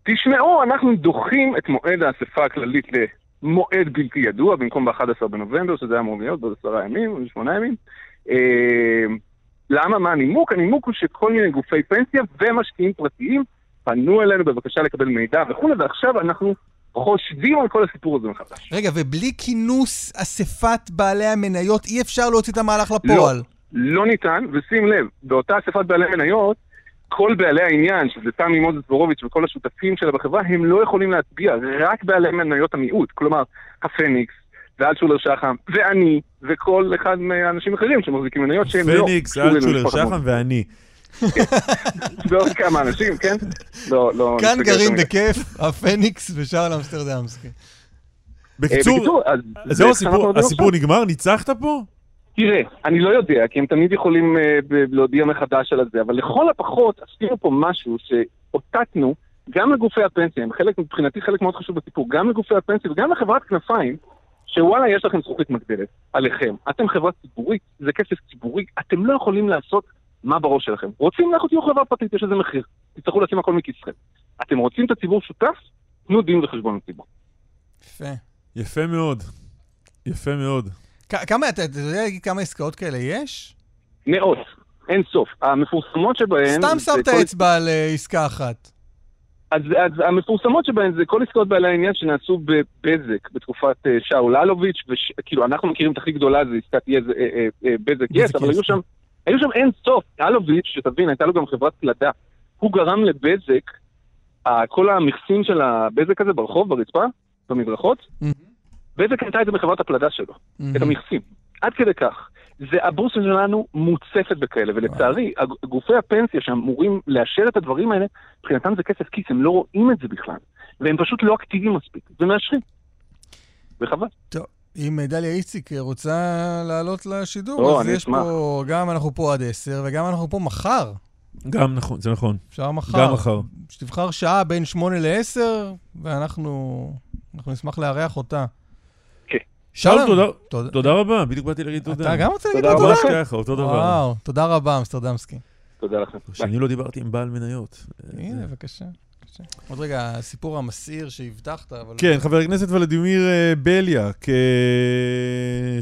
תשמעו, אנחנו דוחים את מועד האספה הכללית למועד בלתי ידוע, במקום ב-11 בנובמבר, שזה היה אמור להיות בעוד עשרה ימים, או שמונה ימים. אה, למה? מה הנימוק? הנימוק הוא שכל מיני גופי פנסיה ומשקיעים פרטיים פנו אלינו בבקשה לקבל מידע וכולי, ועכשיו אנחנו חושבים על כל הסיפור הזה מחדש. רגע, ובלי כינוס אספת בעלי המניות אי אפשר להוציא את המהלך לפועל. לא, לא ניתן, ושים לב, באותה אספת בעלי מניות, כל בעלי העניין, שזה תמי מוזס בורוביץ' וכל השותפים שלה בחברה, הם לא יכולים להצביע, רק בעלי מניות המיעוט. כלומר, הפניקס, ואלטשולר שחם, ואני, וכל אחד מהאנשים האחרים שמחזיקים מניות שהם לא... פניקס, אלטשולר, שחם. ואני. *laughs* ועוד כמה אנשים, כן? לא, לא... כאן גרים. בכיף הפניקס ושאול אמסטרדמסקי. בקיצור, בקיצור, זה זהו שאנחנו הסיפור, הסיפור. נגמר? ניצחת פה? תראה, אני לא יודע, כי הם תמיד יכולים אה, ב- להודיע מחדש על זה, אבל לכל הפחות עשינו פה משהו שאותתנו גם לגופי הפנסיה, הם חלק, מבחינתי חלק מאוד חשוב בסיפור, גם לגופי הפנסיה וגם לחברת כנפיים, שוואלה, יש לכם זכוכית מגדלת עליכם. אתם חברה ציבורית, זה כסף ציבורי, אתם לא יכולים לעשות מה בראש שלכם. רוצים לכו תהיו חברה פרטית, יש לזה מחיר. תצטרכו לשים הכל מכיסכם. אתם רוצים את הציבור שותף? תנו דין וחשבון לציבור. יפה. יפה מאוד. יפה מאוד. כמה, אתה יודע להגיד כמה עסקאות כאלה יש? מאות, אין סוף. המפורסמות שבהן... סתם שמת כל- אצבע על אה, עסקה אחת. אז, אז המפורסמות שבהן זה כל עסקאות בעלי העניין שנעשו בבזק בתקופת אה, שאול אלוביץ', וכאילו אנחנו מכירים את הכי גדולה זה עסקת יז, אה, בזק יס, אבל היו שם, היו שם אין סוף. אלוביץ', שתבין, הייתה לו גם חברת פלדה. הוא גרם לבזק, כל המכסים של הבזק הזה ברחוב, ברצפה, במדרכות, בזק הייתה את זה בחברת הפלדה שלו, את המכסים. עד כדי כך. זה, הבורסה שלנו מוצפת בכאלה, ולצערי, הג- גופי הפנסיה שאמורים לאשר את הדברים האלה, מבחינתם זה כסף כיס, הם לא רואים את זה בכלל. והם פשוט לא אקטיביים מספיק, ומאשרים. וחבל. טוב, אם דליה איציק רוצה לעלות לשידור, או, אז יש אשמח. פה, גם אנחנו פה עד 10 וגם אנחנו פה מחר. גם נכון, זה נכון. אפשר מחר. גם מחר. שתבחר שעה בין 8 ל-10, ואנחנו אנחנו נשמח לארח אותה. שאול, שלום. תודה, רבה, בדיוק באתי להגיד תודה. אתה גם רוצה להגיד תודה לו רבה. תודה? ממש ככה, אותו דבר. וואו, תודה רבה, אמסטרדמסקי. תודה לכם. שאני לא דיברתי עם בעל מניות. הנה, בבקשה. בבקשה. עוד רגע, הסיפור המסעיר שהבטחת, אבל... כן, חבר הכנסת ולדימיר אה, בליאק, אה,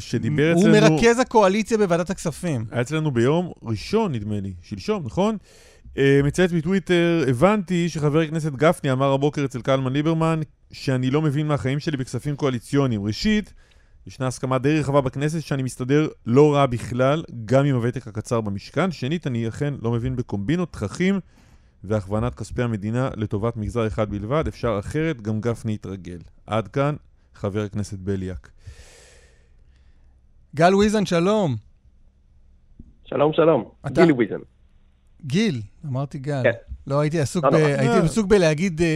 שדיבר הוא אצלנו... מרכז הקואליציה בוועדת הכספים. היה אצלנו ביום ראשון, נדמה לי, שלשום, נכון? אה, מצייץ בטוויטר, הבנתי שחבר הכנסת גפני אמר הבוקר אצל קלמן ליברמן שאני לא מבין מהחיים שלי בכספים קואליציוניים. ראשית, ישנה הסכמה די רחבה בכנסת שאני מסתדר לא רע בכלל, גם עם הוותק הקצר במשכן. שנית, אני אכן לא מבין בקומבינות, תככים והכוונת כספי המדינה לטובת מגזר אחד בלבד. אפשר אחרת, גם גפני יתרגל. עד כאן, חבר הכנסת בליאק. גל ויזן, שלום. שלום, שלום. אתה- גילי ויזן. גיל, אמרתי גל. כן. לא, הייתי עסוק, לא ב... נורא. הייתי אה. עסוק בלהגיד אה,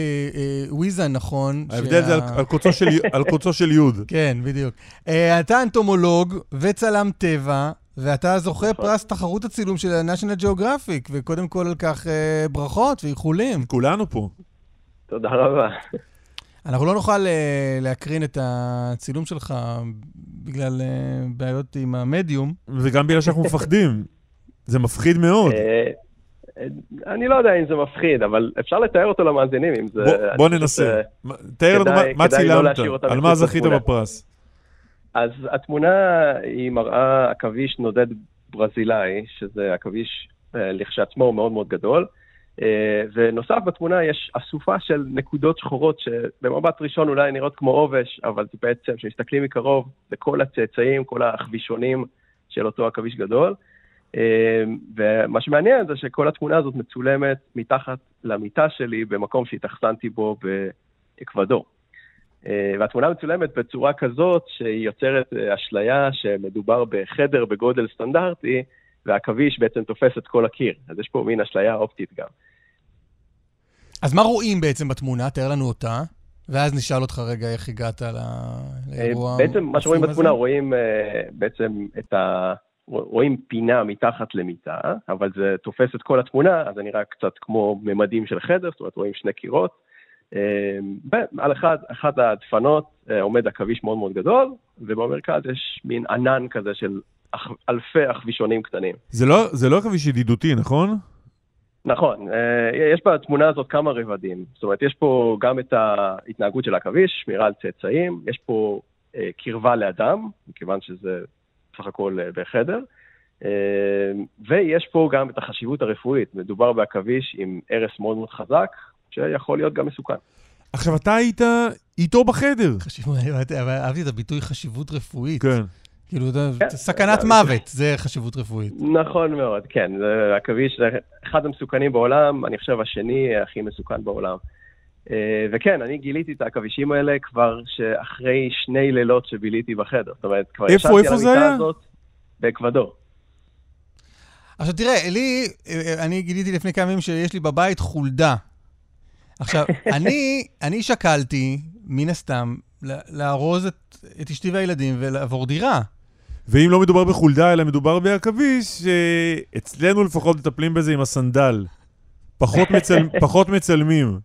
אה, ויזן, נכון. ההבדל זה על- על קוצו של י- על קוצו של יוד. *laughs* כן, בדיוק. אה, אתה אנטומולוג וצלם טבע, ואתה זוכה נכון. פרס תחרות הצילום של ה-National Geographic, וקודם כל על כך אה, ברכות ואיחולים. כולנו פה. תודה רבה. אנחנו לא נוכל אה, להקרין את הצילום שלך בגלל אה, בעיות עם המדיום. וגם בגלל שאנחנו מפחדים. זה מפחיד מאוד. אני לא יודע אם זה מפחיד, אבל אפשר לתאר אותו למאזינים אם זה... בוא- בוא ננסה. ש- תאר לנו מה- לא צילמת, אותם על מה זכית. בפרס. אז התמונה היא מראה עכביש נודד ברזילאי, שזה עכביש אה, לכשעצמו מאוד מאוד גדול. אה, ונוסף בתמונה יש אסופה של נקודות שחורות שבמבט ראשון אולי נראות כמו עובש, אבל זה בעצם, כשמסתכלים מקרוב, זה כל הצאצאים, כל החבישונים של אותו עכביש גדול. אה, ומה שמעניין זה שכל התמונה הזאת מצולמת מתחת למיטה שלי במקום שהתאכסנתי בו באקוודור. אה, והתמונה מצולמת בצורה כזאת שהיא יוצרת אה, אשליה שמדובר בחדר בגודל סטנדרטי, והעכביש בעצם תופס את כל הקיר. אז יש פה מין אשליה אופטית גם. אז מה רואים בעצם בתמונה? תאר לנו אותה, ואז נשאל אותך רגע איך הגעת אה, לאירוע. בעצם מה שרואים בתמונה. רואים אה, בעצם את ה... רואים פינה מתחת למיטה, אבל זה תופס את כל התמונה, אז זה נראה קצת כמו ממדים של חדר, זאת אומרת רואים שני קירות. אה, ועל אחד, אחת הדפנות אה, עומד עכביש מאוד מאוד גדול, ובמרכז יש מין ענן כזה של אלפי עכבישונים קטנים. זה לא- זה לא עכביש ידידותי, נכון? נכון, אה, יש בתמונה הזאת כמה רבדים. זאת אומרת, יש פה גם את ההתנהגות של העכביש, שמירה על צאצאים, יש פה אה, קרבה לאדם, מכיוון שזה בסך הכל אה, בחדר, אה, ויש פה גם את החשיבות הרפואית. מדובר בעכביש עם הרס מאוד מאוד חזק, שיכול להיות גם מסוכן. עכשיו, אתה היית איתו בחדר. חשיבות, אבל אהבתי את הביטוי חשיבות רפואית. כן. כאילו, כן. סכנת מוות, זה חשיבות רפואית. נכון מאוד, כן. עכביש זה אחד המסוכנים בעולם, אני חושב השני הכי מסוכן בעולם. אה, וכן, אני גיליתי את העכבישים האלה כבר שאחרי שני לילות שביליתי בחדר. זאת אומרת, כבר איפה- ישבתי איפה על זה המיטה היה? הזאת באקוודור. עכשיו תראה, לי, אה, אני גיליתי לפני כמה ימים שיש לי בבית חולדה. עכשיו, *laughs* אני, אני שקלתי, מן הסתם, ל- לארוז את, את אשתי והילדים ולעבור דירה. ואם לא מדובר בחולדה, אלא מדובר בעכביש, אה, אצלנו לפחות מטפלים בזה עם הסנדל. פחות, מצל... *laughs* פחות מצלמים.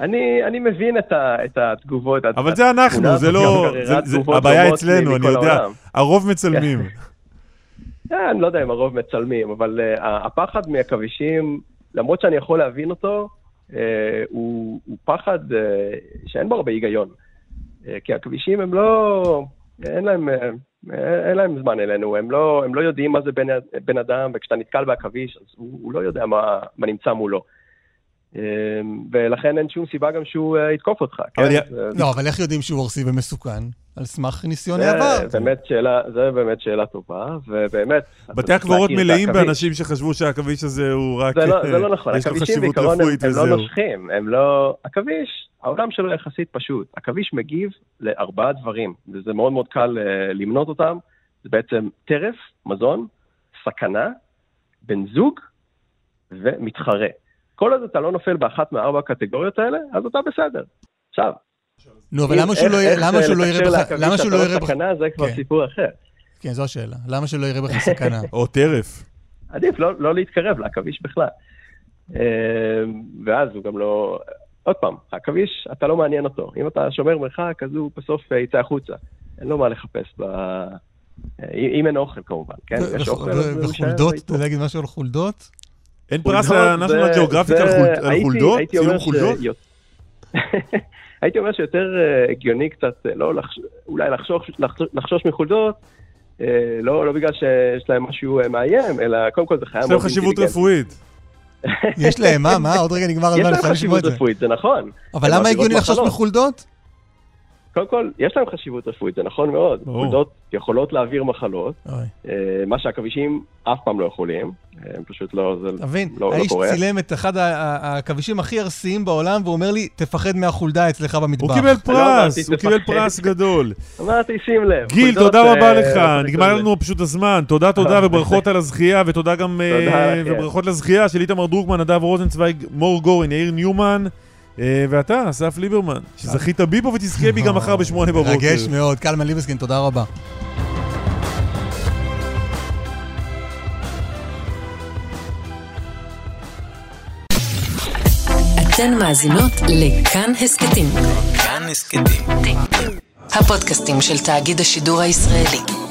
אני, אני מבין את, ה, את התגובות. אבל זה אנחנו, זה לא... זה, זה, הבעיה אצלנו, אני יודע. הרוב מצלמים. *laughs* אה, אני לא יודע אם הרוב מצלמים, אבל uh, הפחד מעכבישים, למרות שאני יכול להבין אותו, uh, הוא, הוא פחד uh, שאין בו הרבה היגיון. Uh, כי עכבישים הם לא... אין להם, אין להם זמן אלינו, הם לא, הם לא יודעים מה זה בן, בן אדם, וכשאתה נתקל בעכביש, אז הוא, הוא לא יודע מה, מה נמצא מולו. אה, ולכן אין שום סיבה גם שהוא אה, יתקוף אותך. כן? אבל לא, אבל איך יודעים שהוא הורסי ומסוכן? על סמך ניסיון זה העבר. באמת שאלה, זה באמת שאלה טובה, ובאמת... בתי הקברות מלאים. באנשים שחשבו שהעכביש הזה הוא רק... זה לא, זה לא נכון, יש לו עכבישים חשיבות בעיקרון הם, לא. נושכים, הם לא... עכביש, העולם שלו יחסית פשוט. עכביש מגיב לארבעה דברים, וזה מאוד מאוד קל אה, למנות אותם. זה בעצם טרף, מזון, סכנה, בן זוג ומתחרה. כל עוד אתה לא נופל באחת מארבע הקטגוריות האלה, אז אתה בסדר. עכשיו, נו, אבל למה שהוא לא יראה- לא בך... למה שהוא לא יראה בך... סכנה, זה כבר כן. סיפור אחר. כן, זו השאלה. למה שלא יראה בך סכנה? *laughs* או טרף. עדיף לא, לא להתקרב לעכביש בכלל. אה, ואז הוא גם לא... עוד פעם, העכביש, אתה לא מעניין אותו. אם אתה שומר מרחק, אז הוא בסוף אה, יצא החוצה. אין לו מה לחפש ב... אה, אם אין אוכל כמובן, כן? יש אוכל, אז הוא יישאר וחולדות? אתה יודע להגיד משהו על חולדות? אין פרס Geographic זה- על חולדות? אומר חולדות? *laughs* הייתי אומר שיותר אה, הגיוני קצת, אה, לא, לחש- אולי לחשוש, מחולדות, אה, לא לא בגלל שיש להם משהו מאיים, אלא קודם כל זה חיה יש מאוד להם חשיבות אינטליגנטית. רפואית. *laughs* יש להם, מה, מה? עוד רגע נגמר הזמן, יש להם חשיבות. רפואית, זה נכון. אבל למה הגיוני לחשוש. מחולדות? קודם כל, יש להם חשיבות רפואית, זה נכון מאוד. ברור. חולדות יכולות להעביר מחלות, אוי. אה, מה שהעכבישים אף פעם לא יכולים, אה, הם פשוט לא, זה אתה מבין? לא לא האיש קורה. צילם את אחד העכבישים הכי ארסיים בעולם, והוא אומר לי, תפחד מהחולדה אצלך במטבח. הוא קיבל פרס, אמרתי, הוא קיבל. פרס *laughs* גדול. אמרתי, שים לב. גיל, תודה רבה אה, לך, זה נגמר. לנו פשוט הזמן. תודה, תודה, וברכות על הזכייה, ותודה גם... לכם. וברכות לזכייה של איתמר דרוקמן, נדב רוזנצוויג, מור גורן, יאיר ניומן, ואתה, אסף ליברמן, שזכית בי פה ותזכה בי גם מחר בשמונה בבוקר. מרגש מאוד. קלמן ליבסקין, תודה רבה. אתן מאזינות לכאן הסכתים. כאן הסכתים. הפודקאסטים של תאגיד השידור הישראלי.